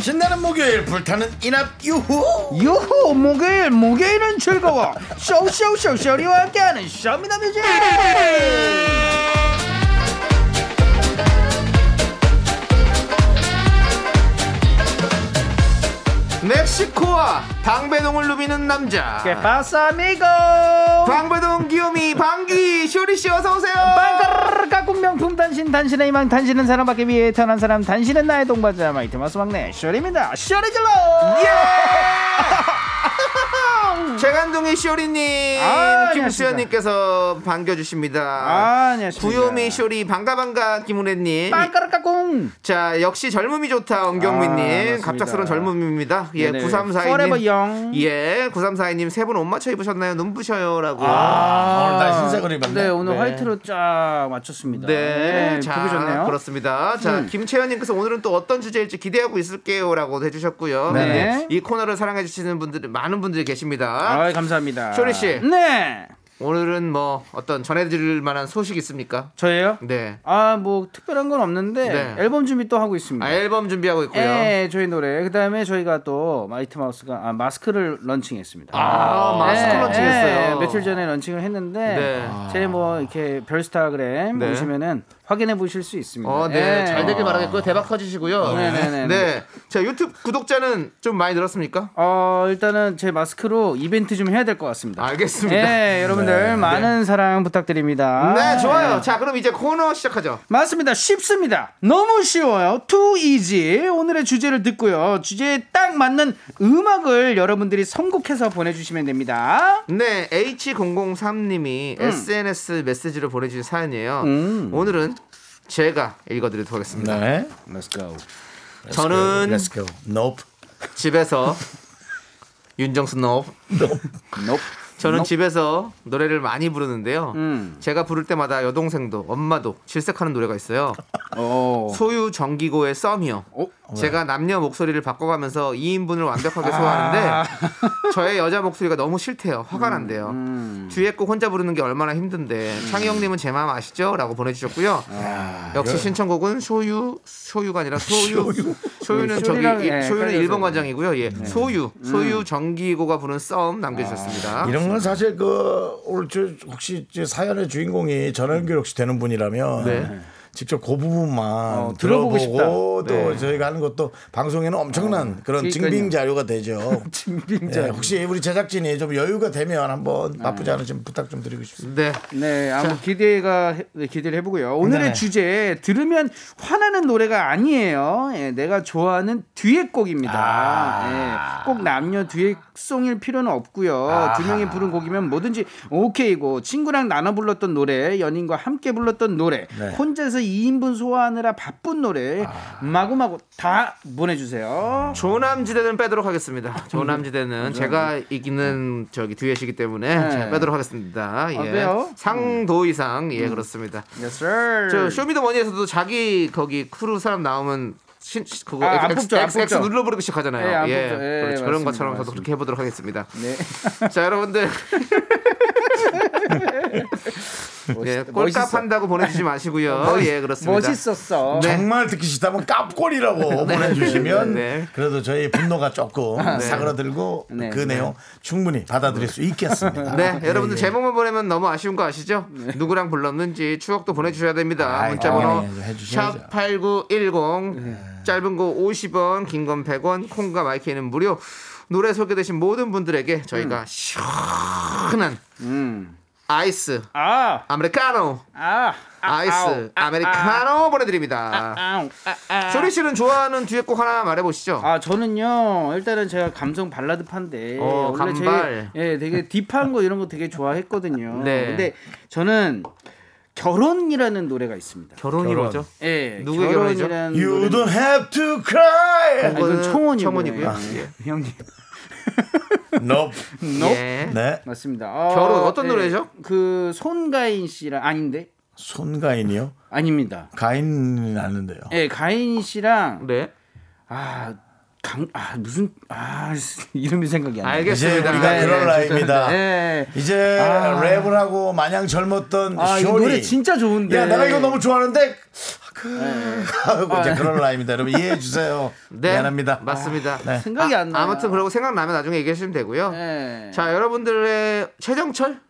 신나는 목요일 불타는 이납 유후. 유후 목요일 목요일은 즐거워. 쇼쇼쇼 쇼리와 함께하는 쇼미더뮤직. 멕시코와 방배동을 누비는 남자. pasa amigo. 방배동 귀요미 방귀 쇼리 씨 어서 오세요. 명품 단신 단신의 희망 단신은 사랑받기 위해 태어난 사람 단신은 나의 동반자. 마이티 마우스 막내 쇼리입니다. 쇼리 질러 최간동의 쇼리님, 아, 김수현님께서 반겨주십니다. 아. 귀요미 쇼리 반가 반가 김은혜님. 음. 자, 역시 젊음이 좋다, 엄경민님. 아. 갑작스러운 젊음입니다. 예, 네네. 9342님. Forever young. 예, 9342님. 세 분 옷 맞춰 입으셨나요? 눈부셔요. 라고. 아, 오늘 날 흰색을 입었네. 네, 오늘 네. 화이트로 쫙 맞췄습니다. 네, 자, 보기 좋네요. 그렇습니다. 자, 음. 김채연님께서 오늘은 또 어떤 주제일지 기대하고 있을게요라고 해주셨고요. 네. 네. 이 코너를 사랑해 주시는 분들 많은 분들이 계십니다. 아, 감사합니다. 쇼리 씨. 네. 오늘은 뭐 어떤 전해드릴 만한 소식 있습니까? 저예요? 네. 아, 뭐 특별한 건 없는데 네. 앨범 준비 또 하고 있습니다. 아, 앨범 준비하고 있고요. 네, 저희 노래. 그다음에 저희가 또 마이티 마우스가 아, 마스크를 런칭했습니다. 아, 마스크 런칭했어요. 네, 며칠 전에 런칭을 했는데 네. 제 뭐 이렇게 별스타그램 네. 보시면은 확인해 보실 수 있습니다. 어, 네. 잘 되길 바라겠고요. 대박 터지시고요. 네네네. 네. 자, 유튜브 구독자는 좀 많이 늘었습니까? 어, 일단은 제 마스크로 이벤트 좀 해야 될 것 같습니다. 알겠습니다. 네, 여러분들 많은 사랑 부탁드립니다. 네, 좋아요. 자, 그럼 이제 코너 시작하죠. 맞습니다. 쉽습니다. 너무 쉬워요. Too easy. 오늘의 주제를 듣고요. 주제에 딱 맞는 음악을 여러분들이 선곡해서 보내주시면 됩니다. 네, H003님이 SNS 메시지로 보내주신 사연이에요. 음. 오늘은 제가 읽어드리도록 하겠습니다. 네. Let's go. 저는 Let's go. Nope. 집에서 윤정수 너 Nope. 저는 집에서 노래를 많이 부르는데요. 음. 제가 부를 때마다 여동생도 엄마도 질색하는 노래가 있어요. 오. 소유 정기고의 썸이요. 어? 제가 남녀 목소리를 바꿔가면서 2인분을 완벽하게 소화하는데 저의 여자 목소리가 너무 싫대요. 화가 난대요. 뒤에 곡 혼자 부르는 게 얼마나 힘든데 창희 형님은 제 마음 아시죠? 라고 보내주셨고요. 역시 신청곡은 소유 소유가 아니라 소유 소유 는 저기 소리랑, 예, 소유는 헷갈려서. 일본 관장이고요. 예 소유 소유 정기고가 부르는 썸 남겨주셨습니다. 이런 건 사실 그 오늘 저 혹시 저 사연의 주인공이 연결 혹시 되는 분이라면 네. 직접 그 부분만 어, 들어보고 들어보고 또 네. 저희가 하는 것도 방송에는 엄청난 그런 그러니까요. 증빙 자료가 되죠. 징빙 네, 혹시 우리 제작진이 좀 여유가 되면 한번 나쁘지 않으시면 부탁 좀 드리고 싶습니다. 네. 네, 한번 기대가 해- 네, 기대를 해보고요. 오늘의 네. 주제 들으면 화나는 노래가 아니에요. 예, 내가 좋아하는 듀엣곡입니다. 아. 예, 꼭 남녀 듀엣송일 필요는 없고요. 두 명이 부른 곡이면 뭐든지 오케이고 친구랑 나눠 불렀던 노래, 연인과 함께 불렀던 노래, 네. 혼자서 2인분 소화하느라 바쁜 노래 마구마구 다 보내주세요. 조남지대는 빼도록 하겠습니다. 조남지대는 제가 이기는 저기 듀엣이기 때문에 네. 제가 빼도록 하겠습니다. 예. 아, 왜요? 상도의상 예 그렇습니다. Yes, sir. 저 쇼미더머니에서도 자기 거기 크루 사람 나오면 신, 시- 그거 아, 안 X, 뽑죠, 안 X, X 뽑죠. 눌러 부르기 시작하잖아요. 예, 안 예, 뽑죠. 예, 그렇죠. 그런 것처럼 저도. 그렇게 해보도록 하겠습니다. 네. 자 여러분들 예, 꼴값. 한다고 보내주지 마시고요. 예 그렇습니다. 멋있었어. 정말 듣기 싫다면 깝골이라고 보내주시면 네. 그래도 저희 분노가 조금 사그라들고 네. 그 내용 충분히 받아들일 수 있겠습니다. 네, 예, 여러분들 예. 제목만 보내면 너무 아쉬운 거 아시죠? 누구랑 불렀는지 추억도 보내주셔야 됩니다. 아이, 문자번호 당연히 해주셔야죠. 샵8910 짧은 거 50원, 긴 건 100원, 콩과 마이크는 무료. 노래 소개되신 모든 분들에게 저희가 시원한 음. 아이스 아, 아메리카노 아, 아, 아우, 아, 아메리카노 보내드립니다. 아우, 아, 아. 소리 씨는 좋아하는 듀엣곡 하나 말해보시죠. 아 저는요 일단은 제가 감성 발라드파인데 어, 원래 감발. 되게, 예 되게 딥한 거 이런 거 되게 좋아했거든요. 네. 근데 저는 결혼이라는 노래가 있습니다. 결혼이 결혼. 뭐죠? 예, 누구의 결혼이죠? You don't have to cry. 아, 이건 청혼이고요. 청혼이고요. 아, 예. 형님. Nope. 예. 네. 맞습니다. 어, 결혼 어떤 예, 노래죠? 그 손가인 씨랑 아닌데 손가인이요? 아닙니다. 가인은 아는데요. 예, 가인 씨랑 네. 아, 강, 아 무슨 아 이름이 생각이 안 나. 이제 알겠습니다. 우리가 네, 그런 네, 나이입니다. 예. 이제 아. 랩을 하고 마냥 젊었던 아, 이 쇼리. 노래 진짜 좋은데. 야, 내가 이거 너무 좋아하는데 그 네. 하고 아. 이제 그런 나이입니다. 여러분 이해해 주세요. 네. 미안합니다. 맞습니다. 네. 생각이 안 나요. 아무튼 그러고 생각나면 나중에 얘기하시면 되고요. 예. 자, 여러분들의 최정철?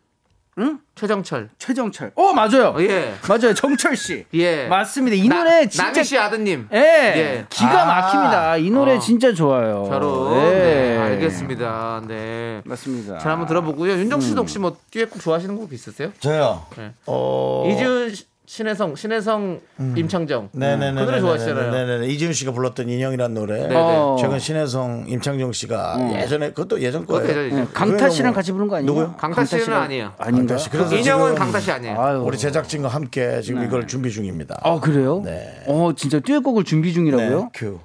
응? 최정철. 최정철. 어, 맞아요. 어, 예. 맞아요. 정철 씨. 예. 맞습니다. 이 나- 노래 진짜 남희 씨 아드님. 예. 예. 기가 아. 막힙니다. 이 노래 어. 진짜 좋아요. 결혼. 예. 네, 알겠습니다. 네. 맞습니다. 자, 한번 들어보고요. 윤정 씨도 혹시 뭐 듀엣곡 좋아하시는 곡 있으세요? 저요. 네. 어. 이지은 씨- 신혜성, 신혜성, 임창정. 네네네. 그 노래 좋아하시잖아요. 네네네. 이지훈 씨가 불렀던 인형이라는 노래. 네네. 어. 최근 신혜성, 임창정 씨가 예전에 그것도 예전 거예요. 네, 강타 씨랑 뭐- 같이 부른 거 아니에요? 누구요? 강타 씨는 아니에요. 아닌가? 강타 씨. 그래서 인형은 강타 씨 아니에요. 아유. 우리 제작진과 함께 지금 이걸 준비 중입니다. 아 그래요? 네. 어 진짜 듀엣곡을 준비 중이라고요? 네, 큐.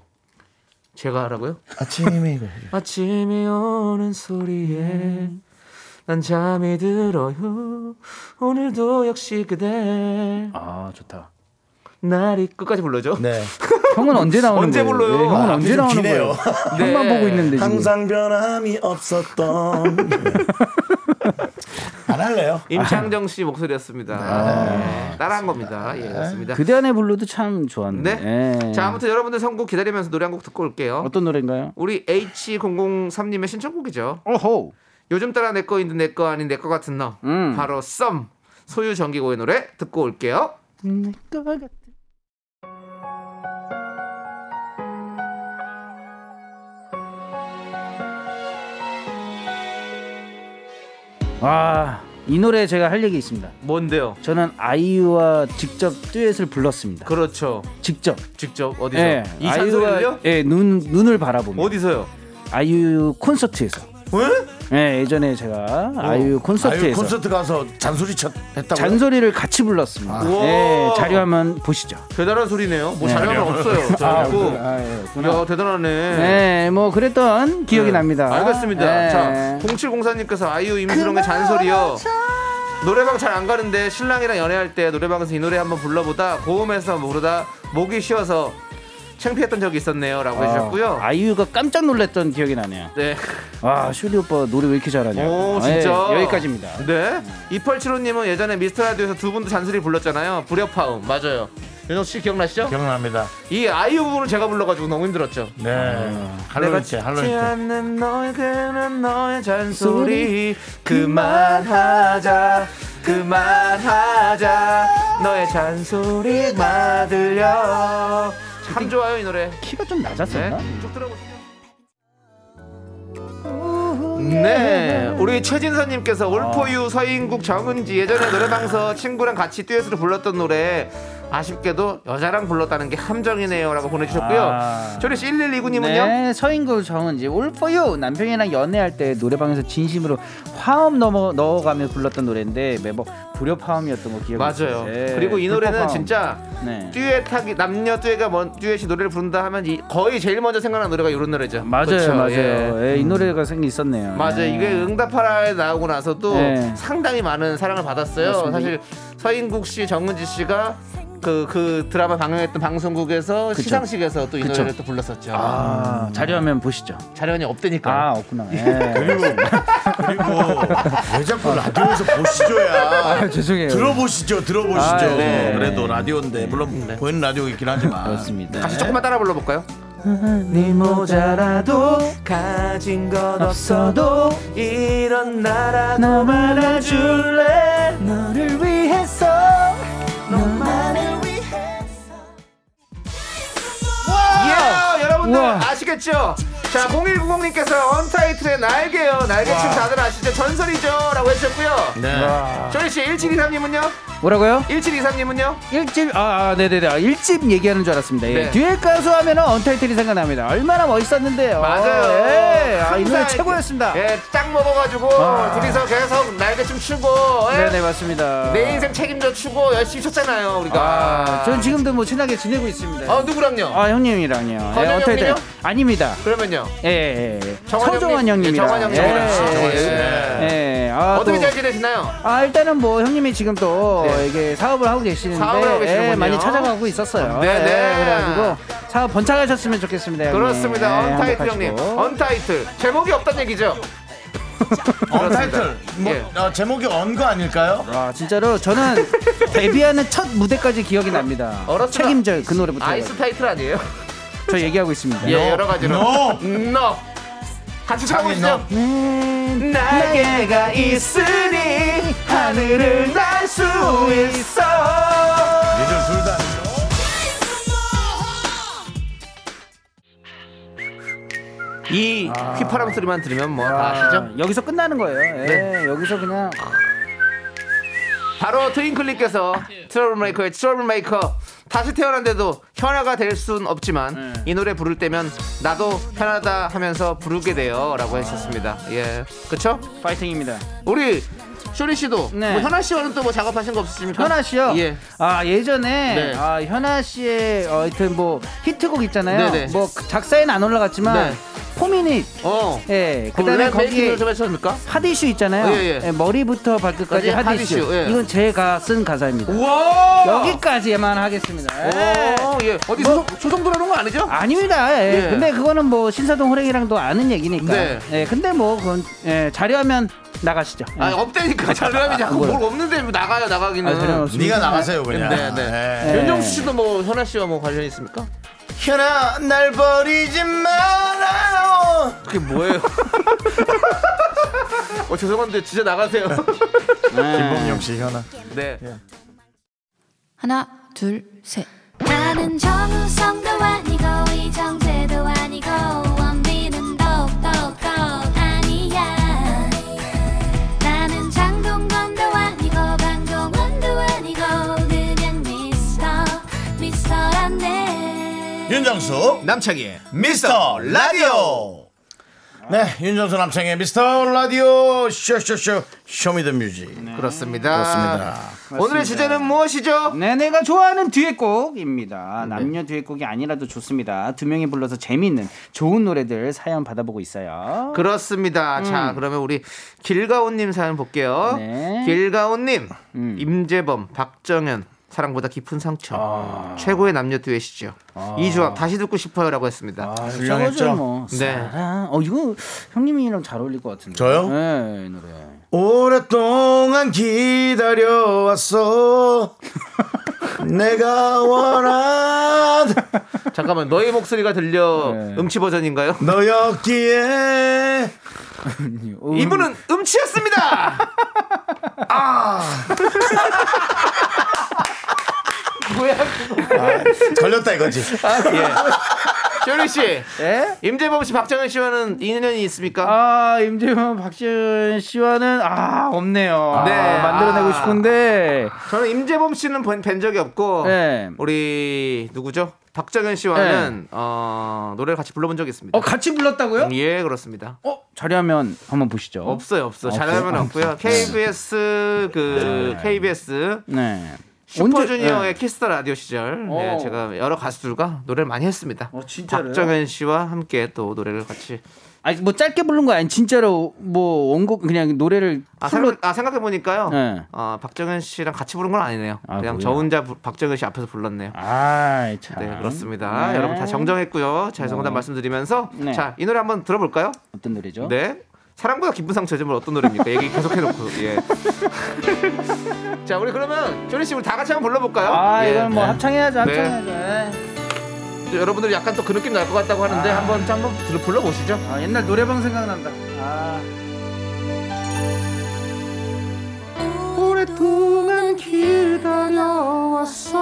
제가 하라고요? 아침이. 아침이 오는 소리에 난 잠이 들어요. 오늘도 역시 그대. 아 좋다. 날이 끝까지 불러줘. 네. 형은 언제 나오는 언제 거예요? 불러요? 네, 형은 아, 언제 좀 나오는 기네요. 거예요? 네. 형만 보고 있는데 지금. 항상 변함이 없었던. 안 할래요? 임창정 씨 목소리였습니다. 네, 따라한 겁니다. 예, 그렇습니다. 그대 안에 불러도 참 좋았는데. 네. 예. 자, 아무튼 여러분들 선곡 기다리면서 노래 한 곡 듣고 올게요. 어떤 노래인가요? 우리 H003님의 신청곡이죠. 오호. 요즘 따라 내 거인데 내거 아닌 내 거 같은 너. 음. 바로 썸. 소유 정기고의 노래 듣고 올게요. 내거 같은. 아, 이 노래 제가 할 얘기 있습니다. 뭔데요? 저는 아이유와 직접 듀엣을 불렀습니다. 그렇죠. 직접. 직접 어디서? 예, 이 잔소리를요? 예, 눈 눈을 바라보며. 어디서요? 아이유 콘서트에서. 왜? 예, 예전에 제가 아이유 콘서트에서 아유, 콘서트 가서 잔소리 쳤 했다고. 잔소리를 같이 불렀습니다. 우와. 예, 자료 한번 보시죠. 대단한 소리네요. 뭐 네. 자료는 없어요. 저하고. 아, 예, 야, 대단하네. 네, 뭐 그랬던 기억이 네. 납니다. 알겠습니다. 예. 자, 0704님께서 아이유 임수롱의 잔소리요. 노래방 잘 안 가는데 신랑이랑 연애할 때 노래방에서 이 노래 한번 불러보다 고음에서 부르다 목이 쉬어서 창피했던 적이 있었네요라고 해주셨고요. 아, 아이유가 깜짝 놀랐던 기억이 나네요. 네. 와, 슈리 오빠 노래 왜 이렇게 잘하냐. 오, 진짜. 예, 여기까지입니다. 네. 2875님은 예전에 미스터 라디오에서 두 분도 잔소리 불렀잖아요. 불협화음. 맞아요. 윤정수 씨 기억나시죠? 기억납니다. 이 아이유 부분을 제가 불러가지고 너무 힘들었죠. 네. 할로윈 할로윈 지 않는 너의 그는 너의 잔소리 그만하자 그만하자 너의 잔소리만 들려 참 좋아요 이 노래. 키가 좀 낮았었나? 네, 쭉 들어보시죠. 네, 우리 최진선님께서 올포유 서인국 정은지 예전에 노래방서 친구랑 같이 듀엣으로 불렀던 노래 아쉽게도 여자랑 불렀다는 게 함정이네요라고 보내주셨고요. 아. 저리 1129님은요. 네, 서인구 정은지 올포유 남편이랑 연애할 때 노래방에서 진심으로 화음 넘어 넣어가며 불렀던 노래인데 매번 불협 화음이었던 거 기억이 맞아요. 네, 그리고 이 노래는. 진짜 네. 듀엣하기 남녀 듀엣가 먼 듀엣이 노래를 부른다 하면 이- 거의 제일 먼저 생각나는 노래가 이런 노래죠. 맞아요, 그렇죠? 맞아요. 예. 예, 이 노래가 생기 있었네요. 맞아요. 네. 이게 응답하라에 나오고 나서도 네. 상당히 많은 사랑을 받았어요. 맞습니다. 사실 서인국 씨, 정은지 씨가 그, 그 드라마 방영했던 방송국에서 시상식에서 또 이 그쵸. 노래를 또 불렀었죠. 아, 자료화면 보시죠. 자료원이 없다니까. 아, 없구나. 예. 그리고 왜 자꾸 라디오에서 보시죠야. 아, 죄송해요. 들어보시죠, 들어보시죠. 아, 네. 그래도 라디오인데 물론 보이는 라디오 있긴 하지만 그렇습니다. 같이 조금만 따라 불러볼까요? 네 모자라도 가진 것 없어도 이런 나라도 말아줄래 너를 위해서 여러분들 우와. 아시겠죠? 자 0190님께서 언타이틀의 날개요 날개춤 다들 아시죠? 전설이죠 라고 해주셨고요 네. 조리씨 1723님은요? 뭐라고요? 1723님은요? 일집 아, 아 네네네 아, 일집 얘기하는 줄 알았습니다. 예. 네. 듀엣 가수 하면은 언타이틀이 생각납니다. 얼마나 멋있었는데요. 맞아요 예. 아, 이 노래 항상 최고였습니다. 예, 딱 먹어가지고 아. 둘이서 계속 날개춤 추고 예? 네네 맞습니다. 내 인생 책임져 추고 열심히 췄잖아요 우리가 아, 전 지금도 뭐 친하게 지내고 있습니다. 어 누구랑요? 아 형님이랑요. 건영 언타이틀 형님이요? 아닙니다. 그러면요 예, 예, 예. 정환 서정환 형님? 형님이랑. 예, 정환 형님이랑. 예, 예, 씨. 예. 아, 어떻게 또- 잘 지내시나요? 아 일단은 뭐 형님이 지금 또 네. 이게 사업을 하고 계시는데 사업을 하고 계시는군요. 예, 많이 찾아가고 있었어요. 네, 네. 예, 그래가지고 사업 번창하셨으면 좋겠습니다. 형님. 그렇습니다 예, 언타이틀 행복하시고. 형님 언타이틀 제목이 없단 얘기죠? 언타이틀 뭐 예. 어, 제목이 언거 아닐까요? 아 진짜로 저는 데뷔하는 첫 무대까지 기억이 납니다. 어렸을 때 책임져 그 노래부터 아이스 타이틀 아니에요? 저 얘기하고 있습니다. 예 여러 가지로 No. 너 같이 창이 들어보시죠 음, 날개가 있으니 하늘을 날 수 있어 니들 둘다 이 휘파람 소리만 들으면 뭐다 아, 아시죠? 여기서 끝나는 거예요. 예, 네. 여기서 그냥 바로 트윙클님께서 트러블 메이커의 트러블 메이커 다시 태어난데도 현아가 될 순 없지만 이 노래 부를 때면 나도 현아다 하면서 부르게 돼요라고 했었습니다. 예, 그쵸? 파이팅입니다. 우리 쇼리 씨도 네. 뭐 현아 씨와는 또 뭐 작업하신 거 없으십니까? 현아 씨요? 예. 아 예전에 네. 아, 현아 씨의 어, 하여튼 뭐 히트곡 있잖아요. 네네. 뭐 작사에는 안 올라갔지만 네. 포미닛. 어. 예. 그 그다음에 랩 거기 making을 좀 하셨습니까? Hot Issue 있잖아요. 예, 예. 예, 머리부터 발끝까지 예, Hot Issue. Hot Issue, 예. 이건 제가 쓴 가사입니다. 우와! 여기까지만 하겠습니다. 예. 오, 예. 어디 소송, 소송 들어오는 거 아니죠? 아닙니다. 예. 예. 근데 그거는 뭐 신사동 호랭이랑도 아는 얘기니까. 네. 예. 근데 뭐 그건 예, 자료하면 나가시죠. 예. 아, 없다니까. 잘하면 자꾸 뭐야? 뭘 없는데 뭐 나가요, 나가기는. 아. 네가 나가세요 그냥. 네, 네. 예. 윤정수 씨도 뭐 현아 씨와 뭐 관련 있습니까? 현아 날 버리지 말아요. 그게 뭐예요? 어 죄송한데 진짜 나가세요. 김범용 씨 현아. 네. 하나, 둘, 셋. 나는 정우성도 아니고 이정재도 아니고 윤정수 남창희의 미스터 라디오. 네, 윤정수 남창희의 미스터 라디오 쇼쇼쇼 쇼미더뮤직. 그렇습니다. 그렇습니다. 오늘의 주제는 무엇이죠? 네, 내가 좋아하는 듀엣곡입니다. 남녀 듀엣곡이 아니라도 좋습니다. 두 명이 불러서 재미있는 좋은 노래들 사연 받아보고 있어요. 그렇습니다. 자, 그러면 우리 길가온님 사연 볼게요. 네. 길가온님, 음. 임재범, 박정현, 사랑보다 깊은 상처. 최고의 남녀 듀엣이죠. 이주아 다시 듣고 싶어요라고 했습니다. 아, 훌륭했죠? 뭐. 네. 사랑. 어 이거 형님이랑 잘 어울릴 것 같은데. 저요? 네, 이 노래. 오랫동안 기다려왔어. 내가 원한 잠깐만, 너의 목소리가 들려 네. 음치 버전인가요? 너였기에 어, 이분은 음치였습니다. 걸렸다 이거지. 예. 쇼리 씨, 예? 임재범 씨, 박정현 씨와는 인연이 있습니까? 아 임재범 박지현 씨와는 아 없네요. 네. 아, 만들어내고 아. 싶은데. 저는 임재범 씨는 뵌, 뵌 적이 없고 네. 우리 누구죠? 박정현 씨와는 어, 노래를 같이 불러본 적이 있습니다. 어 같이 불렀다고요? 예, 그렇습니다. 어 자료하면 한번 보시죠. 없어요, 없어. 없어요? 잘하면 아, 없고요. KBS 그 KBS 네. 슈퍼주니어의 네. 키스 더 라디오 시절 어. 네, 제가 여러 가수들과 노래를 많이 했습니다. 어, 진짜로요? 박정현 씨와 함께 또 노래를 같이 아니 뭐 짧게 부른 거 아니 진짜로 뭐 원곡 그냥 노래를 아, full로 생각, 아 생각해 보니까요. 네. 어, 박정현 씨랑 같이 부른 건 아니네요. 아, 그냥 그래요? 저 혼자 부- 박정현 씨 앞에서 불렀네요. 참. 네, 그렇습니다. 네. 여러분 다 정정했고요. 자, 정답 말씀드리면서 네. 자, 이 노래 한번 들어볼까요? 어떤 노래죠? 네. 사랑보다 기쁜 상처 좀 어떤 노래입니까? 얘기 계속 해놓고 예. 자, 우리 그러면 조리 씨 우리 다 같이 한번 불러볼까요? 아 예. 이건 뭐 합창해야죠 네. 합창해야죠. 네. 또 여러분들 약간 또 그 느낌 날 것 같다고 하는데 아. 한번 한번 불러- 불러보시죠. 아 옛날 노래방 생각난다. 아. 오랫동안 기다려왔어.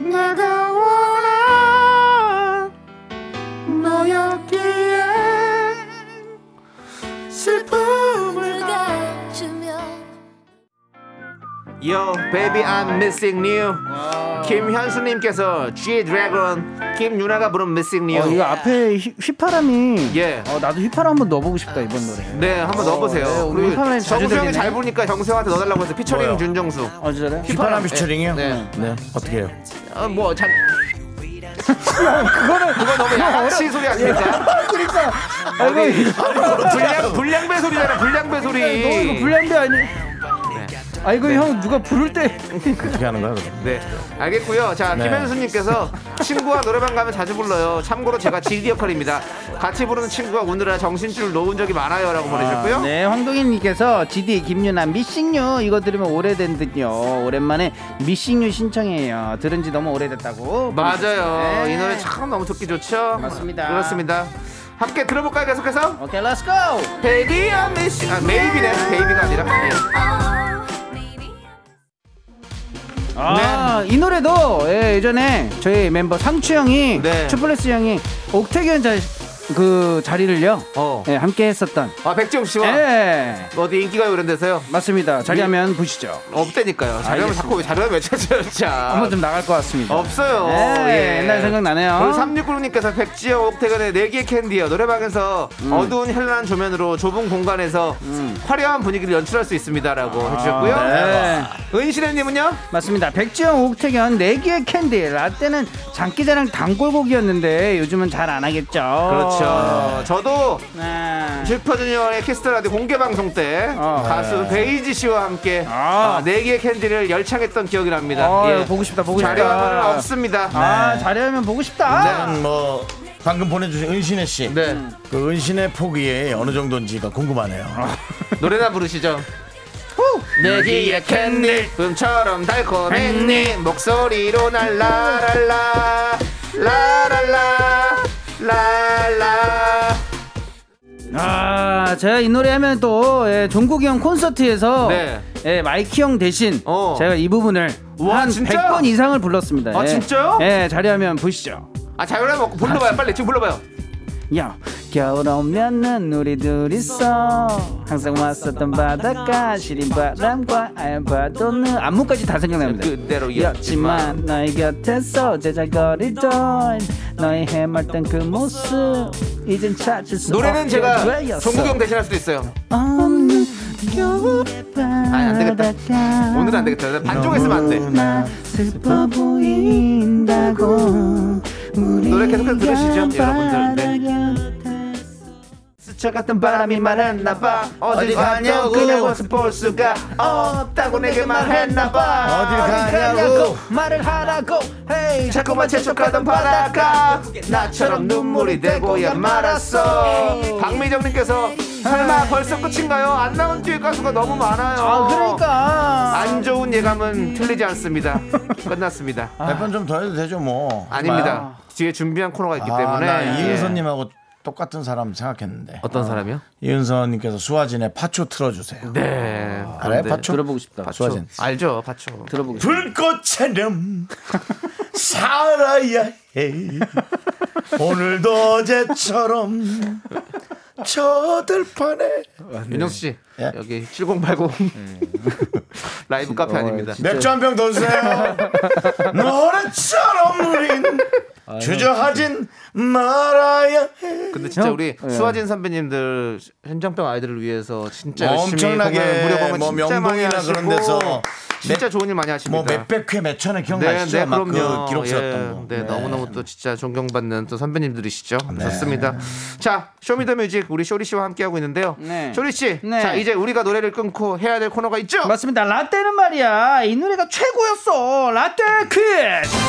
내가 원한 Yo, baby, I'm missing you. 김현수님께서 G 드래곤 김유나가 부른 Missing 어, You. 이거 앞에 휘, 휘파람이 예. 어, 나도 휘파람 한번 넣어보고 싶다 이번 노래. 네, 한번 넣어보세요. 네, 오늘 그리고 휘파람이 자주 정수 형이 들리네. 잘 부르니까 정수형한테 넣어달라고 해서 피처링 뭐요? 윤정수. 어 진짜요? 휘파람 피처링이요? 네. 네. 어떻게 해요? 어, 뭐 잘. 그거는 그거 너무 양아치 소리 아닙니까? 그러니까 아이고 이거 불량 불량배 소리잖아 불량배 소리. 너 이거 불량배 아니? 아 이거 형 누가 부를 때 어떻게 하는 거야? 그럼? 네, 알겠고요. 자, 네. 김현수님께서 친구와 노래방 가면 자주 불러요. 참고로 제가 GD 역할입니다. 같이 부르는 친구가 오느라 정신줄 놓은 적이 많아요라고 보내셨고요. 네, 황동인님께서 GD 김윤아 Missing You 이거 들으면 오래된 듯요. 오랜만에 Missing You 신청해요. 들은 지 너무 오래됐다고. 맞아요. 네. 이 노래 참 너무 듣기 좋죠. 맞습니다. 그렇습니다. 함께 들어볼까요? 계속해서. 오케이, let's go. Baby, I miss you. 아, maybe네. baby가 아니라. 예. 아, 이 노래도 예, 예전에 저희 멤버 상추 형이 네. 슈플레스 형이 옥태견 잘 그 자리를요. 어. 예, 함께 했었던. 아 백지영 씨와 예. 어디 인기가요 이런 데서요? 맞습니다. 자리하면 보시죠. 없다니까요. 자료하면 자꾸 자료하면 왜 찾아요, 진짜. 한번 좀 나갈 것 같습니다. 없어요. 예, 옛날 생각나네요. 우리 3696님께서 백지영 옥택연의 내 귀에 캔디요. 노래방에서 음. 어두운 현란한 조명으로 좁은 공간에서 화려한 분위기를 연출할 수 있습니다라고 해주셨고요. 네. 은실현님은요? 맞습니다. 백지영, 옥택연, 내 귀에 캔디. 라떼는 장기자랑 단골곡이었는데 요즘은 잘 안 하겠죠. 그렇죠. 저도 네. 슈퍼주니어의 Kiss the Radio 공개 방송 때 어. 가수 베이지 씨와 함께 아. 아, 내 귀에 캔디를 열창했던 기억이 납니다. 어, 예. 보고 싶다, 보고 싶다. 자료화면은 없습니다. 아, 자리하면 보고 싶다. 뭐 방금 보내주신 은신혜 씨. 네. 그 은신의 폭이 어느 정도인지가 궁금하네요. 노래나 부르시죠. 내 귀에 캔디 꿈처럼 달콤했니 목소리로 날 라랄라 라랄라 라라 아, 제가 이 노래 하면 또 예, 종국이 형 콘서트에서 네. 예, 마이키 형 대신 어. 제가 이 부분을 와, 한 진짜? 100번 이상을 불렀습니다. 아, 예. 진짜요? 예, 자리하면 보시죠. 아 자유라 먹고 불러봐요 빨리 지금 불러봐요 야, 겨울 오면은 우리 둘이서 항상 왔었던 바닷가 시린 바람과 파도는 안무까지 다 생각납니다. 였지만 너의 곁에서 제잘거리던 너의 해맑던 그 모습 이젠 찾을 수 노래는 제가 형 대신할 수도 있어요 아니, 안 되겠다. 오늘은 안 되겠다 쓰면 안돼 너무나 슬퍼 보인다고 노래 계속해서 들으시죠, 여러분들. 네. 스쳐 갔던 바람이 말했나봐. 어딜 가냐고 그냥 옷을 볼 수가 없다고 내게 말했나봐. 어딜 가냐고. 말을 하라고. 헤이 자꾸만 재촉하던 바닷가. 나처럼 눈물이 되고야 말았어. 박미정님께서 설마 벌써 끝인가요? 안 나온 뒤에 가수가 너무 많아요. 아 그러니까. 안 좋은 예감은 틀리지 않습니다. 끝났습니다. 몇 번 좀 더 해도 되죠 뭐. 아닙니다. 뒤에 준비한 코너가 있기 아, 때문에. 나 예. 이은서님하고 똑같은 사람 생각했는데. 어떤 사람이요? 이은서님께서 수아진의 파초 틀어주세요. 네 알아요 네. 파초? 들어보고 싶다 수아진. 알죠 파초 들어보고 싶다 불꽃처럼 살아야 해. 오늘도 어제처럼 저 들판에 윤정수 씨 예? 여기 7080 라이브 카페 아닙니다 맥주 한 병 더 주세요. 노래처럼 우린 주저하진 말아야 해. 근데 진짜 형? 우리 예. 수아진 선배님들 현정병 아이들을 위해서 진짜 열심히 엄청나게 공연, 무료 공연 뭐 진짜 많이 명동이나 하시고 그런 데서 진짜 좋은 일 많이 하십니다. 뭐 몇백 회, 몇천 회 기억나시죠? 막그 기록 세웠던 예, 거. 네, 너무너무 또 진짜 존경받는 또 선배님들이시죠. 네. 좋습니다. 자, Show Me the Music 우리 쇼리 씨와 함께 하고 있는데요. 네. 쇼리 씨, 네. 자 이제 우리가 노래를 끊고 해야 될 코너가 있죠. 맞습니다. 라떼는 말이야. 이 노래가 최고였어. 라떼 퀴즈.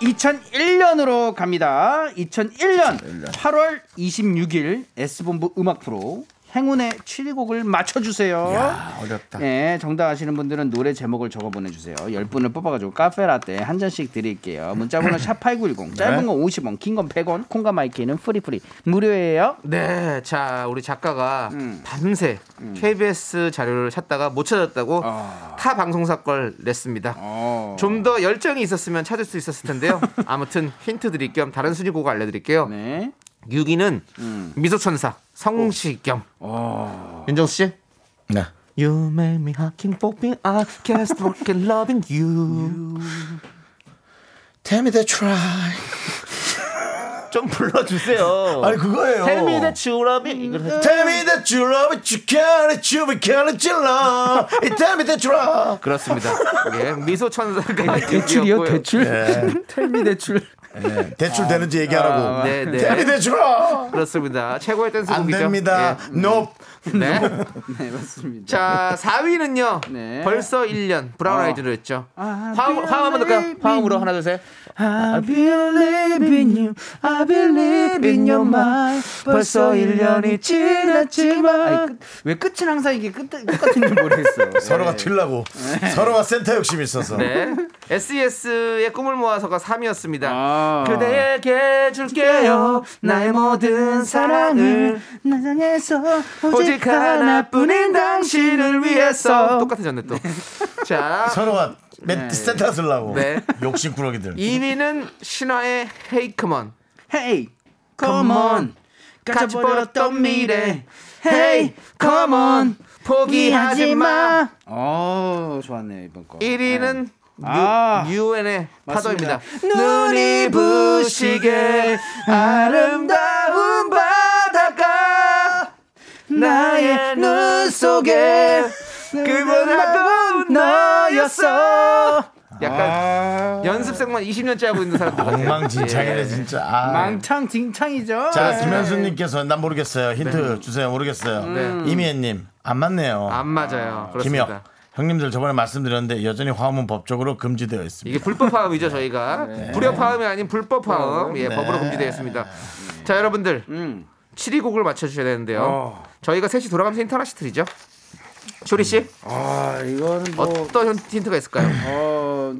2001년으로 갑니다. 2001년 8월 26일 S본부 음악 프로 행운의 7곡을 맞춰주세요. 야, 어렵다. 네, 정답 아시는 분들은 노래 제목을 적어 보내주세요. 10분을 뽑아가지고 카페 라떼 한 잔씩 드릴게요. 문자번호 샵8910 짧은 건 50원 긴 건 100원 콩과 마이키는 free free 무료예요. 네, 자 우리 작가가 음. 밤새 KBS 자료를 찾다가 못 찾았다고 아. 타 방송사 걸 냈습니다. 어. 좀더 열정이 있었으면 찾을 수 있었을 텐데요. 아무튼 힌트 드릴 겸 다른 순위곡 알려드릴게요. 네. 6위는 음. 미소천사 성시경. 어. 윤정수 씨. 네. You make me hacking, popping, I can't stop loving you. Tell me that try. 좀 불러주세요. 아니 그거예요. Tell me that you love me. 이걸 해- Tell me that you love it, you can it, you can it, you love. Tell me that you love. 그렇습니다. 예, 미소 천사가 대출이요? 이겼고요. 대출? 텔미 대출. 네, 대출 되는지 얘기하라고. 네, 네. That you love. 그렇습니다. 최고의 댄스곡이죠. 안 됩니다. 예. Nope. 네. 네, 맞습니다. 자, 4위는요. 네. 벌써 1년 브라운 어. 아이즈로 했죠. I 화음 화음 한번 넣을까요? 화음으로 하나 둘 셋. I believe in you. I believe in your mind. 벌써 1년이 지났지만. 아니, 끝- 왜 끝은 항상 이게 끝, 똑같은지 모르겠어. 서로가 튀려고. 서로가 센터 욕심이 있어서. 네. SES의 꿈을 모아서가 3위였습니다. 아. 그대에게 줄게요. 나의 모든 사랑을 나상에서 오직 하나뿐인 당신을 위해서 똑같아졌네 또. 자, 서로가 맨 센터 쓰려고. 네. 욕심꾸러기들. 2위는 신화의 Hey Come On. Hey, come on. 같이 버렸던 미래 Hey come on 포기하지 마 어, 좋았네요 이번 거 1위는 아. 유엔의 파도입니다. 눈이 부시게 아름다운 바다가 나의 눈 속에 그보다도 너 였어 약간 연습생만 20년째 하고 있는 사람들 같아요. 엉망진창이네 예. 진짜. 아. 망창 딩창이죠 자 김현수님께서 난 모르겠어요. 힌트 주세요. 모르겠어요. 네. 이미애님 안 맞네요. 안 맞아요. 그렇습니다. 김혁 형님들 저번에 말씀드렸는데 여전히 화음은 법적으로 금지되어 있습니다. 이게 불법 파음이죠 저희가 불협 파음이 아닌 불법 파음 예 법으로 금지되어 있습니다. 자 여러분들 7위 곡을 맞춰주셔야 되는데요. 저희가 셋이 돌아가면서 힌트 하나씩 드리죠. 쇼리 씨 아 이거는 뭐 어떤 힌- 힌트가 있을까요? 어,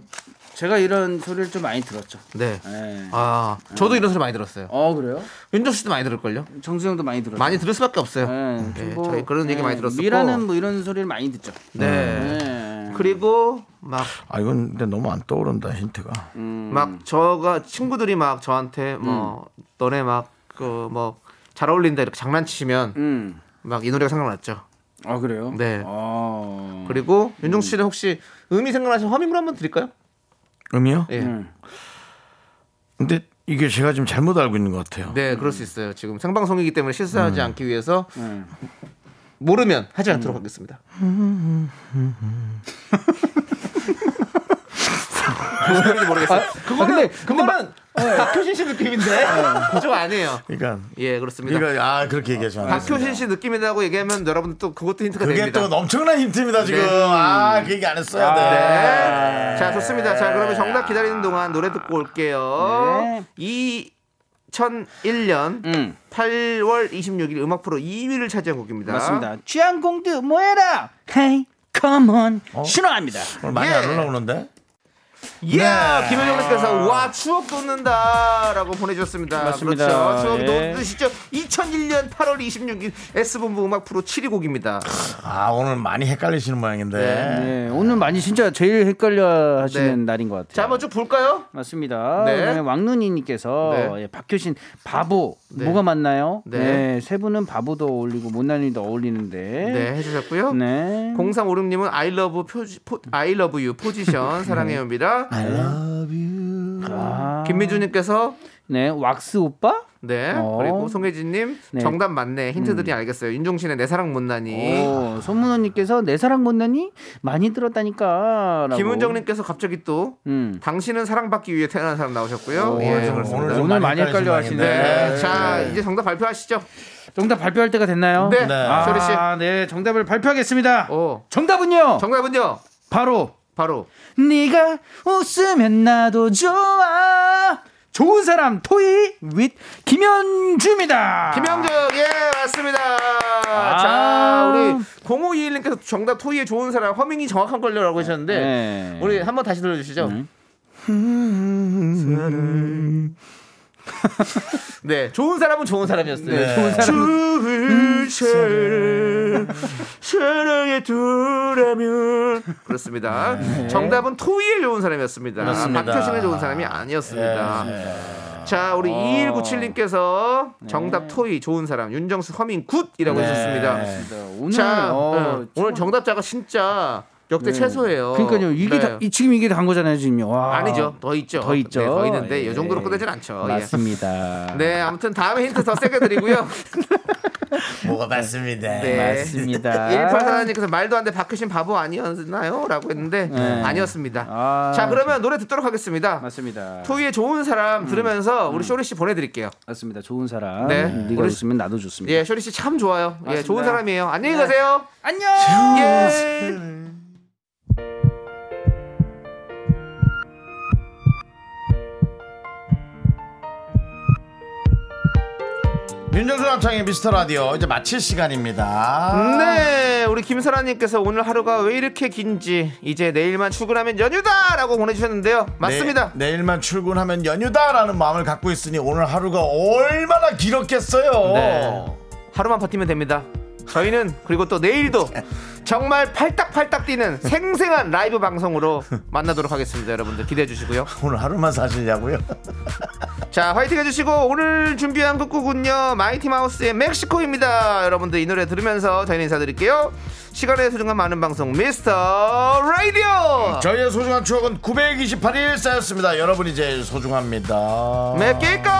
제가 이런 소리를 좀 많이 들었죠 네. 네. 아 저도 이런 소리 많이 들었어요. 어 그래요? 윤정 씨도 많이 들을걸요? 정수영도 많이 들었죠 많이 들을 수밖에 없어요. 네, 네, 뭐, 저희 그런 얘기 네, 많이 들었었고. 미라는 뭐 이런 소리를 많이 듣죠 네. 네. 그리고 막 아 이건 근데 너무 안 떠오른다 힌트가. 막 저가 친구들이 막 저한테 뭐 너네 막 그 뭐 잘 어울린다 이렇게 장난치시면 음. 막이 노래가 생각났죠. 아 그래요? 네. 어. 그리고 윤종수 씨는 혹시 음이 생각나시면 허밍을 한번 드릴까요? 음이요? 예. 음. 근데 이게 제가 지금 잘못 알고 있는 것 같아요. 네, 그럴 수 있어요. 지금 생방송이기 때문에 실수하지 않기 위해서 음. 모르면 하지 않도록 하겠습니다. 무슨 소리인지 모르겠어요. 그거는 그거는 박효신 씨 느낌인데 그쪽 아니에요. 그러니까 예, 그렇습니다. 이거 아 그렇게 얘기하시면 안 박효신 씨 느낌이라고 얘기하면 여러분 또 그것도 힌트가 그게 됩니다. 또 엄청난 힌트입니다 지금. 네. 아그 얘기 안 했어야 돼. 네. 자, 좋습니다. 자, 그러면 정답 기다리는 동안 노래 듣고 올게요. 네. 2001년 음. 8월 26일 음악 프로 2위를 차지한 곡입니다. 맞습니다 취한 공드 뭐해라 Hey come on 신호합니다 오늘 많이 예. 안 올라오는데? 예! 네. 김현정님께서 와 추억 돋는다라고 보내주셨습니다. 맞습니다. 그렇죠. 추억 예. 돋으시죠? 2001년 8월 26일 S본부 음악 프로 7위 곡입니다. 아 오늘 많이 헷갈리시는 모양인데. 네, 오늘 많이 진짜 제일 헷갈려 하시는 네. 날인 것 같아요 자, 한번 쭉 볼까요? 맞습니다. 네. 왕눈이님께서 네. 예, 박효신 바보 네. 뭐가 맞나요? 네. 네. 세 분은 바보도 어울리고 못난이도 어울리는데. 네, 해주셨고요. 네. 0356님은 I love 표지, 포, I love you 포지션 사랑해요입니다. I love you. 아, 김미주님께서 네 왁스 오빠? 네 어. 그리고 송혜진님 네. 정답 맞네 힌트들이 알겠어요. 윤종신의 내 사랑 못나니. 오, 손문호님께서 내 사랑 못난이 많이 들었다니까. 라고. 김은정님께서 갑자기 또 음. 당신은 사랑받기 위해 태어난 사람 나오셨고요. 오, 예, 오늘 좀 그렇습니다. 오늘 좀 오늘 많이 헷갈려 하시네. 모양인데. 네. 자 이제 정답 발표하시죠. 정답 발표할 때가 됐나요? 네, 네. 쇼리 씨. 아, 네, 정답을 발표하겠습니다. 오, 정답은요. 정답은요. 바로 바로 네가 웃으면 나도 좋아. 좋은 사람 토이 윗 김현주입니다. 김영정 예 맞습니다. 아. 자 우리 0521님께서 정답 토이의 좋은 사람 허밍이 정확한 걸요라고 하셨는데 네. 우리 한번 다시 들려주시죠. 네, 좋은 사람은 좋은 사람이었어요. 네. 좋은 사람. 사랑에 두라면. 그렇습니다. 정답은 토이의 좋은 사람이었습니다. 그렇습니다. 박효신의 좋은 사람이 아니었습니다. 자, 우리 2197님께서 정답 토이 좋은 사람, 윤정수 허밍 굿이라고 해주셨습니다. 오늘 자, 어, 네, 오늘 정답자가 진짜 역대 최소예요. 그러니까요. 이게 네. 다, 이, 지금 이게 간 거잖아요, 지금요. 와. 아니죠. 더 있죠. 더 있죠. 네, 더 있는데 예. 이 정도로 끝내진 않죠. 예. 맞습니다. 네, 아무튼 다음에 힌트 더 세게 드리고요. 뭐가 맞습니다. 네. 맞습니다. 1844님께서 말도 안 돼 박효신 바보 아니었나요? 라고 했는데 네. 아니었습니다. 아, 자, 그러면 노래 듣도록 하겠습니다. 맞습니다. 토이의 좋은 사람 들으면서 우리 쇼리 씨 보내드릴게요. 맞습니다. 좋은 사람. 네. 네가 우리- 웃으면 나도 좋습니다. 예, 쇼리 씨 참 좋아요. 예, 맞습니다. 좋은 사람이에요. 안녕히 가세요. 안녕. 예. 윤정수 남창의 미스터 라디오 이제 마칠 시간입니다. 네, 우리 김설아님께서 오늘 하루가 왜 이렇게 긴지 이제 내일만 출근하면 연휴다라고 보내주셨는데요. 맞습니다. 내, 내일만 출근하면 연휴다라는 마음을 갖고 있으니 오늘 하루가 얼마나 길었겠어요. 네. 하루만 버티면 됩니다. 저희는 그리고 또 내일도 정말 팔딱팔딱 뛰는 생생한 라이브 방송으로 만나도록 하겠습니다. 여러분들 기대해 주시고요. 오늘 하루만 사시냐고요? 자, 화이팅 해주시고 오늘 준비한 끝곡은요 마이티 마우스의 멕시코입니다. 여러분들 이 노래 들으면서 저희는 인사드릴게요. 시간의 소중한 많은 방송 미스터 라디오. 저희의 소중한 추억은 928일 쌓였습니다. 여러분이 제일 소중합니다. 맺기고.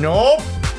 뇽.